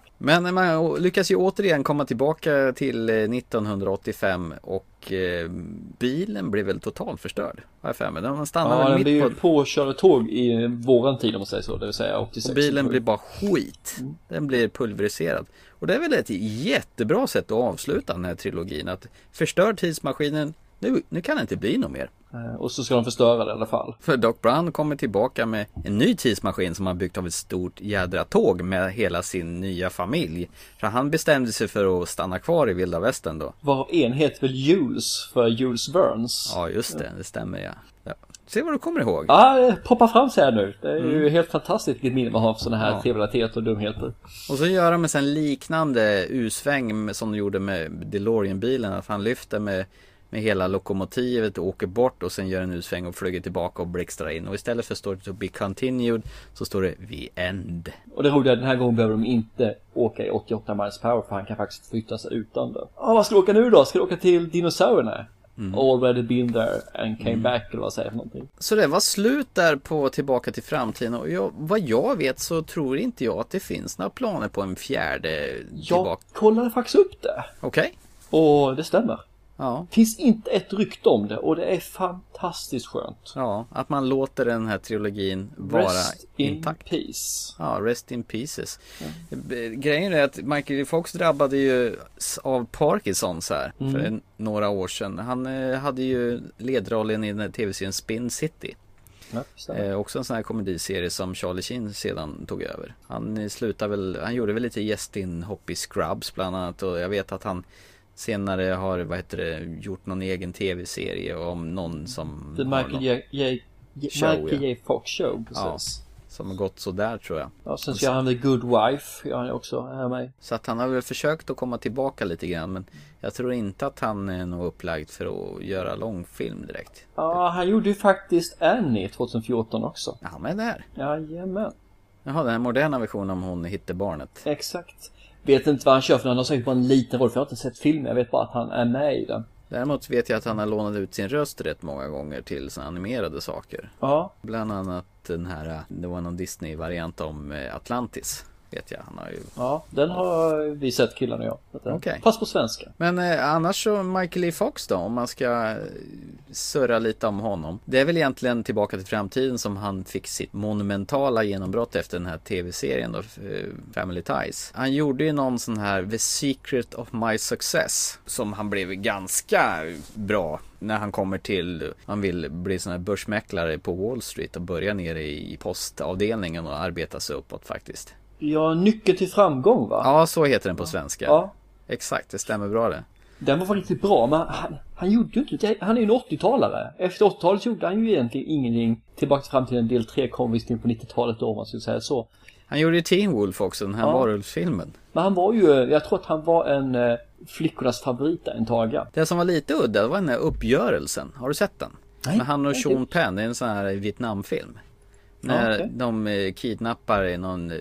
Men man lyckas ju återigen komma tillbaka till eh, 1985 och eh, bilen blir väl totalt förstörd. Har jag för mig. Den stannar Ja, den mitt blir ju på... påkörd tåg i våran tid om man säger så, det vill säga 86. Och bilen 87. blir bara skit. Den blir pulveriserad. Och det är väl ett jättebra sätt att avsluta den här trilogin. Att förstör tidsmaskinen. Nu, nu kan det inte bli något mer. Eh, Och så ska de förstöra det i alla fall. För Doc Brown kommer tillbaka med en ny tidsmaskin som han byggt av ett stort jädra tåg med hela sin nya familj. För han bestämde sig för att stanna kvar i vilda västern då. Varav en heter väl Jules för Jules Burns. Ja just det, det stämmer ja. ja. Se vad du kommer ihåg. Ja, det poppar fram sig här nu. Det är ju Mm. helt fantastiskt vilket minne man har för sådana här Ja. trivialiteter och dumheter. Och så gör de en liknande U-sväng som de gjorde med DeLorean-bilen. Att han lyfter med, med hela lokomotivet och åker bort och sen gör en U-sväng och flyger tillbaka och blixtrar in. Och istället för står det to be continued så står det the end. Och det roliga är att den här gången behöver de inte åka i 88 miles per hour för han kan faktiskt flytta sig utan det. Ja, vad ska du åka nu då? Ska du åka till dinosaurierna? Already been there and came Mm. back eller vad säger jag för någonting? Så det var slut där på Tillbaka till framtiden och jag, vad jag vet så tror inte jag att det finns några planer på en fjärde Jag tillbaka. kollade faktiskt upp det. Okej. Och det stämmer. Ja. Finns inte ett rykte om det och det är fantastiskt skönt. Ja, att man låter den här trilogin vara Rest in intakt. peace. Ja, rest in pieces. B- Grejen är att Michael. Fox drabbade ju av Parkinsons här för Mm. en, några år sedan. Han eh, hade ju ledrollen i den tv-serien Spin City. Ja. Eh, också en sån här komediserie som Charlie Sheen sedan tog över. Han eh, slutade väl, han gjorde väl lite gästinhopp i Scrubs bland annat och jag vet att han senare har, vad heter det, gjort någon egen tv-serie om någon som The Michael J. J. J. Show, Michael ja. J. Fox show, Ja, precis. som har gått sådär tror jag. Ja, sen gör han The Good Wife, gör han också här med. Så att han har väl försökt att komma tillbaka lite grann men jag tror inte att han är nog upplagd för att göra långfilm direkt. Ja, han gjorde ju faktiskt Annie 2014 också. Ja, men där. Jajamän. Jaha, den här moderna versionen om hon hittar barnet. Exakt. Vet inte vad han kör för han har säkert bara en liten roll för jag har inte sett filmen. Jag vet bara att han är med i den. Däremot vet jag att han har lånat ut sin röst rätt många gånger till såna animerade saker. Ja. Bland annat den här, det var någon Disney-variant om eh, Atlantis. Vet jag, han har ju Ja, den har vi sett killarna och jag. Okej. Fast på svenska. Men eh, annars så Michael E. Fox då, om man ska eh, surra lite om honom. Det är väl egentligen Tillbaka till framtiden som han fick sitt monumentala genombrott efter den här tv-serien då, eh, Family Ties. Han gjorde ju någon sån här The Secret of My Success som han blev ganska bra när han kommer till, han vill bli sån här börsmäklare på Wall Street och börja nere i postavdelningen och arbeta sig uppåt faktiskt. Ja, Nyckel till framgång va? Ja, så heter den på svenska. Ja. Exakt, det stämmer bra det. Den var riktigt bra men han, han gjorde ju inte Han är ju en 80-talare. Efter 80-talet gjorde han ju egentligen ingenting. Tillbaka till framtiden del 3 kom visst in på 90-talet då om man skulle säga så. Han gjorde ju Teen Wolf också, den här Ja. varulvsfilmen. Men han var ju, jag tror att han var en eh, flickornas favorit en taga. Det som var lite udda det var den här uppgörelsen. Har du sett den? Nej, Med han och Sean det- Penn, det är en sån här Vietnamfilm. När okej. de eh, kidnappar någon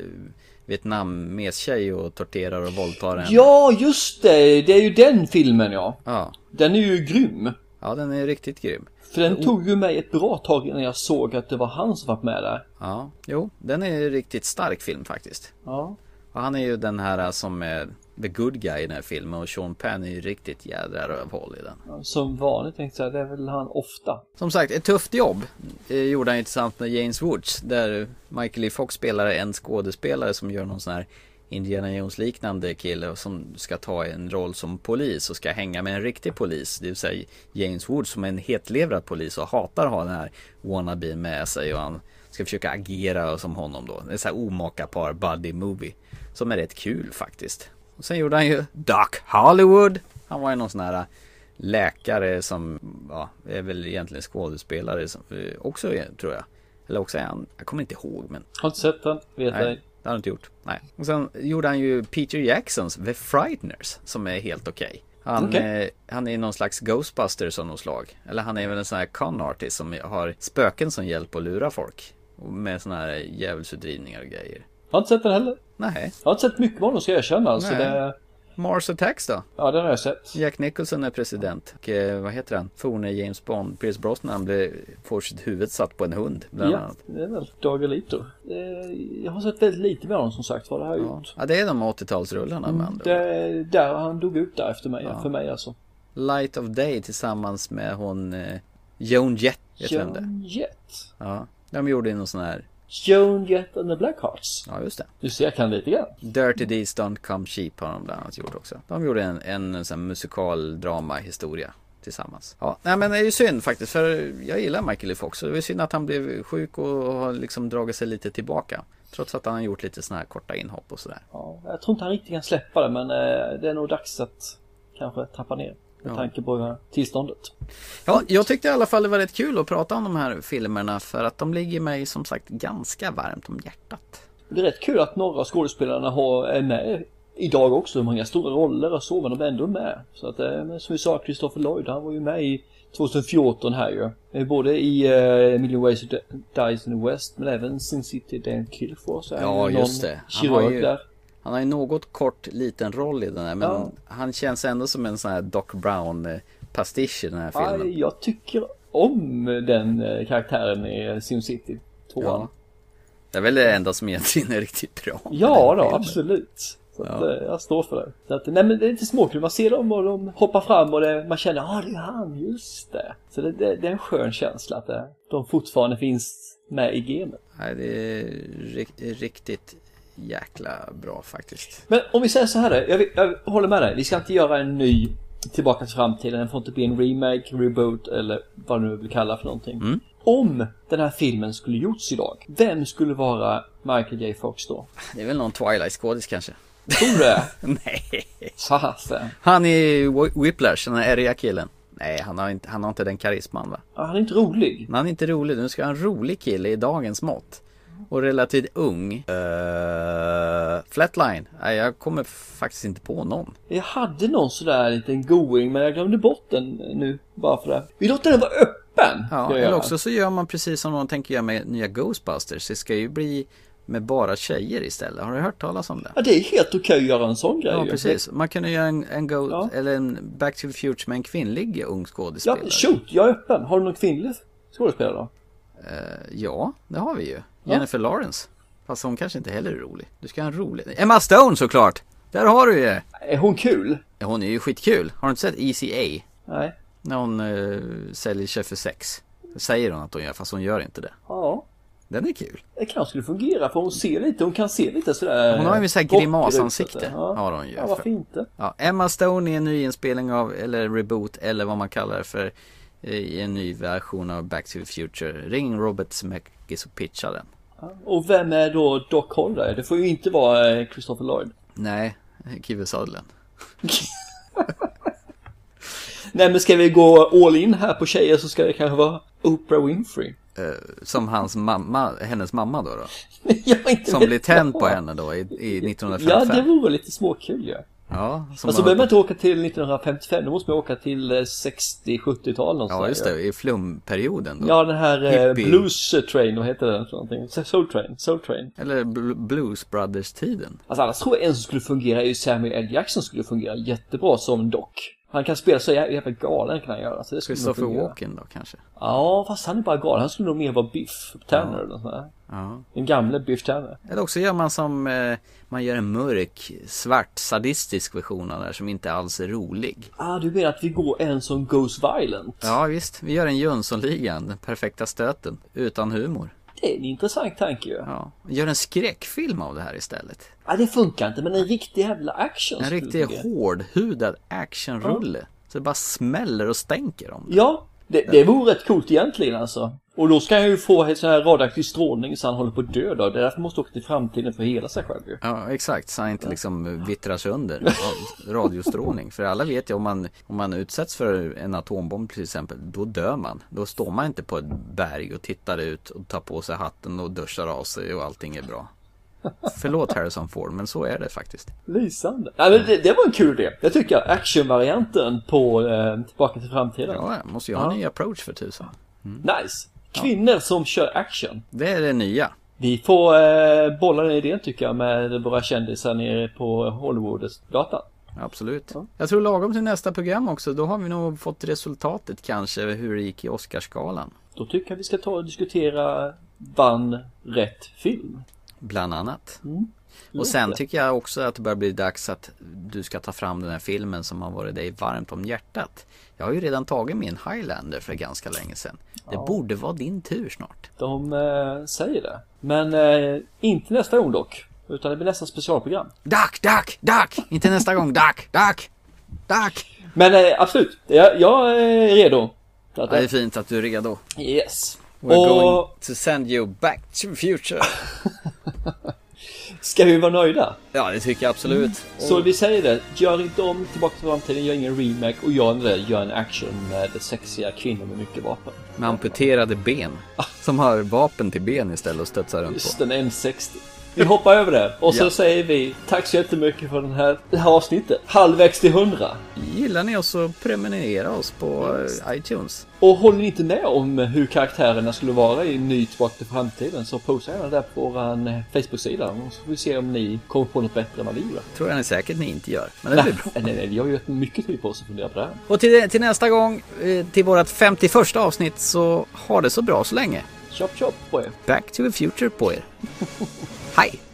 Vietnamestjej och torterar och våldtar henne. Ja, just det! Det är ju den filmen ja. Ja. Den är ju grym. Ja, den är riktigt grym. För den tog ju mig ett bra tag innan jag såg att det var han som var med där. Ja, jo, den är en riktigt stark film faktiskt. Ja. Och han är ju den här som är the good guy i den här filmen och Sean Penn är ju riktigt jädra rövhål i den. Som vanligt tänkte jag, det är väl han ofta. Som sagt, ett tufft jobb eh, gjorde han ju tillsammans med James Woods där Michael E. Fox spelar en skådespelare som gör någon sån här Indiana Jones liknande kille som ska ta en roll som polis och ska hänga med en riktig polis. Det vill säga James Woods som är en hetlevrad polis och hatar att ha den här wannabe med sig och han ska försöka agera som honom då. Det är så här omaka par buddy movie som är rätt kul faktiskt. Och sen gjorde han ju Doc Hollywood. Han var ju någon sån här läkare som ja, är väl egentligen skådespelare som, eh, också är, tror jag. Eller också är han, jag kommer inte ihåg men Har inte sett den, vet Nej, ej. det har han inte gjort. Nej. Och sen gjorde han ju Peter Jacksons The Frighteners som är helt okej. Han, Okej. eh, han är någon slags Ghostbusters av något slag. Eller han är väl en sån här con artist som har spöken som hjälp att lura folk. Med såna här djävulsutdrivningar och grejer. Har inte sett den heller. Nej. Jag har inte sett mycket med honom ska jag erkänna. Alltså det... Mars Attacks då? Ja, den har jag sett. Jack Nicholson är president. Och eh, vad heter han? Forne James Bond. Pierce Brosnan blev, får sitt huvud satt på en hund. Bland Ja, annat. det är väl Dagalito. Eh, Jag har sett väldigt lite med honom som sagt vad det har jag gjort. Ja, det är de 80-talsrullarna med andra ord. Det, där han dog ut där efter mig, Ja. för mig alltså. Light of Day tillsammans med hon eh, Joan Jett. Joan Jett. Ja. De gjorde någon sån här. Joan Jett and the Blackhearts. Ja just det. Du ser, jag kan lite grann. Dirty Deeds Don't Come Cheap har de bland annat gjort också. De gjorde en, en sån här musikal drama historia tillsammans. Ja, nej men det är ju synd faktiskt för jag gillar Michael E. Fox. Det var synd att han blev sjuk och har liksom dragit sig lite tillbaka. Trots att han har gjort lite såna här korta inhopp och sådär. Ja, jag tror inte han riktigt kan släppa det men eh, det är nog dags att kanske trappa ner. Med Ja. tanke på eh, tillståndet. Ja, jag tyckte i alla fall det var rätt kul att prata om de här filmerna för att de ligger mig som sagt ganska varmt om hjärtat. Det är rätt kul att några av skådespelarna har, är med idag också. Inga stora roller och så men de är ändå med. Så att eh, som vi sa, Christopher Lloyd han var ju med i 2014 här ju. Eh, Både i uh, Million Ways to Dies in the West men även Sin City Dan Killfor så är Ja, ju just det. Han har kirurg ju- där. Han har ju något kort liten roll i den här men Ja. han känns ändå som en sån här Doc Brown eh, pastisch i den här filmen. Aj, jag tycker om den eh, karaktären i Sin City 2. Ja. Det är väl det enda som egentligen är riktigt bra. Ja då, filmen. absolut. Så att, eh, jag står för det. Så att, nej men det är lite småkul. Man ser dem och de hoppar fram och det, man känner ja ah, det är han, just det. Så det, det, det är en skön känsla att de fortfarande finns med i gamet. Nej, det är ri- riktigt jäkla bra faktiskt. Men om vi säger så här jag, jag håller med dig. Vi ska inte göra en ny Tillbaka till framtiden. Den får inte bli en remake, reboot eller vad du nu vill kalla för någonting. Mm. Om den här filmen skulle gjorts idag, vem skulle vara Michael J Fox då? Det är väl någon Twilight-skådis kanske? Tror du det? Nej. Fasen. Han är Whi- Whiplash, den här ärriga killen. Nej, han har, inte, han har inte den karisman va? Han är inte rolig. Han är inte rolig. Nu ska ha en rolig kille i dagens mått. Och relativt ung. Uh, flatline. Nej, jag kommer faktiskt inte på någon. Jag hade någon sådär liten going men jag glömde bort den nu bara för det. Vi låter den vara öppen. Ja, eller också så gör man precis som de tänker göra med nya Ghostbusters. Det ska ju bli med bara tjejer istället. Har du hört talas om det? Ja, det är helt okej att göra en sån grej. Ja, precis. Man kunde göra en, en Ghost, eller en Back to the Future med en kvinnlig ung Ja, skådespelare. shoot, jag är öppen. Har du någon kvinnlig skådespelare då? Eh, ja, det har vi ju. Jennifer Lawrence. Fast hon kanske inte heller är rolig. Du ska ha en rolig. Emma Stone såklart! Där har du ju! Är hon kul? Hon är ju skitkul. Har du inte sett ECA? Nej. När hon uh, säljer sig för sex. Säger hon att hon gör, fast hon gör inte det. Ja. Den är kul. Det kanske skulle fungera för hon ser lite, hon kan se lite sådär Hon har ju så här bockig ut, grimasansikte. Ja, Har hon ju. ja varför inte? Ja, Emma Stone i en ny inspelning av, eller reboot, eller vad man kallar det för, eh, i en ny version av Back to the Future. Ring Robert Zemeckis och pitcha den. Ja. Och vem är då Doc Holder? Det får ju inte vara eh, Christopher Lloyd. Nej, Kiefer Sutherland. Nej men ska vi gå all in här på tjejer så ska det kanske vara Oprah Winfrey. Eh, som hans mamma, hennes mamma då. då. som blir tänd på henne då i, i Ja 1955. det vore lite småkul ju. Ja. Ja, Alltså har- behöver man inte åka till 1955, då måste man åka till eh, 60-70-tal någonstans. Ja, just det. I flumperioden då. Ja, den här eh, Hippie. Blues Train, vad heter den någonting? Soul Train, Soul Train. Eller Bl- Blues Brothers-tiden. Alltså annars tror jag en som skulle fungera är ju Samuel L. Jackson skulle fungera jättebra som Doc. Han kan spela så jä- jävla galen kan han göra. Så det Christopher. Walken då kanske. Ja, fast han är bara galen. Han skulle nog mer vara Biff Tanner eller sånt där. Ja. Den gamle Biff Tanner. Eller också gör man som, eh, man gör en mörk, svart, sadistisk version av det här som inte alls är rolig. Ah, du menar att vi går en som goes violent? Ja visst, vi gör en Jönssonligan, den perfekta stöten, utan humor. Det är en intressant tanke ju. Ja. Ja, gör en skräckfilm av det här istället. det funkar inte, men en riktig jävla action En riktig hårdhudad actionrulle. Så det bara smäller och stänker om det. Ja, det, det vore rätt coolt egentligen alltså. Och då ska han ju få sån här radioaktiv strålning så han håller på att dö då. Det är därför han måste åka till framtiden för att hela sig själv ju. Ja, exakt. Så han inte liksom vittrar sönder av radiostrålning. För alla vet ju om man, om man utsätts för en atombomb till exempel, då dör man. Då står man inte på ett berg och tittar ut och tar på sig hatten och duschar av sig och allting är bra. Förlåt Harrison Ford, men så är det faktiskt. Lysande. Ja, men det, det var en kul idé. Jag tycker actionvarianten på eh, Tillbaka till framtiden. Ja, måste ju ha Ja. en ny approach för tusan. Nice. Kvinnor som kör action. Det är det nya. Vi får eh, bolla den idén tycker jag med våra kändisar nere på Hollywood-datan. Absolut. Jag tror lagom till nästa program också, då har vi nog fått resultatet kanske hur det gick i Oscarsgalan. Då tycker jag vi ska ta och diskutera vann rätt film. Bland annat. Mm. Och sen tycker jag också att det börjar bli dags att du ska ta fram den här filmen som har varit dig varmt om hjärtat. Jag har ju redan tagit min Highlander för ganska länge sedan. Det Ja. borde vara din tur snart. De eh, säger det. Men eh, inte nästa gång dock. Utan det blir nästa specialprogram. Dack, dack, dack! Inte nästa gång, dack, dack, dack! Men eh, absolut, jag, jag är redo. Ja, det är fint att du är redo. Yes. We're Och- going to send you back to future. Ska vi vara nöjda? Ja, det tycker jag absolut. Så vi säger det, gör inte om Tillbaka till framtiden, gör ingen remake och gör det, gör en action med sexiga kvinnor med mycket vapen. Med amputerade ben. Som har vapen till ben istället och studsar runt Just på. en M60. Vi hoppar över det och så Ja. säger vi tack så jättemycket för den här, det här avsnittet. Halvvägs till 100. Gillar ni oss så prenumerera oss på eh, iTunes. Och håller ni inte med om hur karaktärerna skulle vara i Ny Tillbaka till framtiden så posta gärna där på vår eh, Facebook-sida och så får vi se om ni kommer på något bättre än vad vi gjorde. Tror jag ni säkert ni inte gör. Men det blir bra. nej, nej, vi har ju mycket tid på oss att fundera på det här. Och till, till nästa gång, eh, till vårt 51 avsnitt så ha det så bra så länge. Chop chop på er. Back to the future på er. Hi.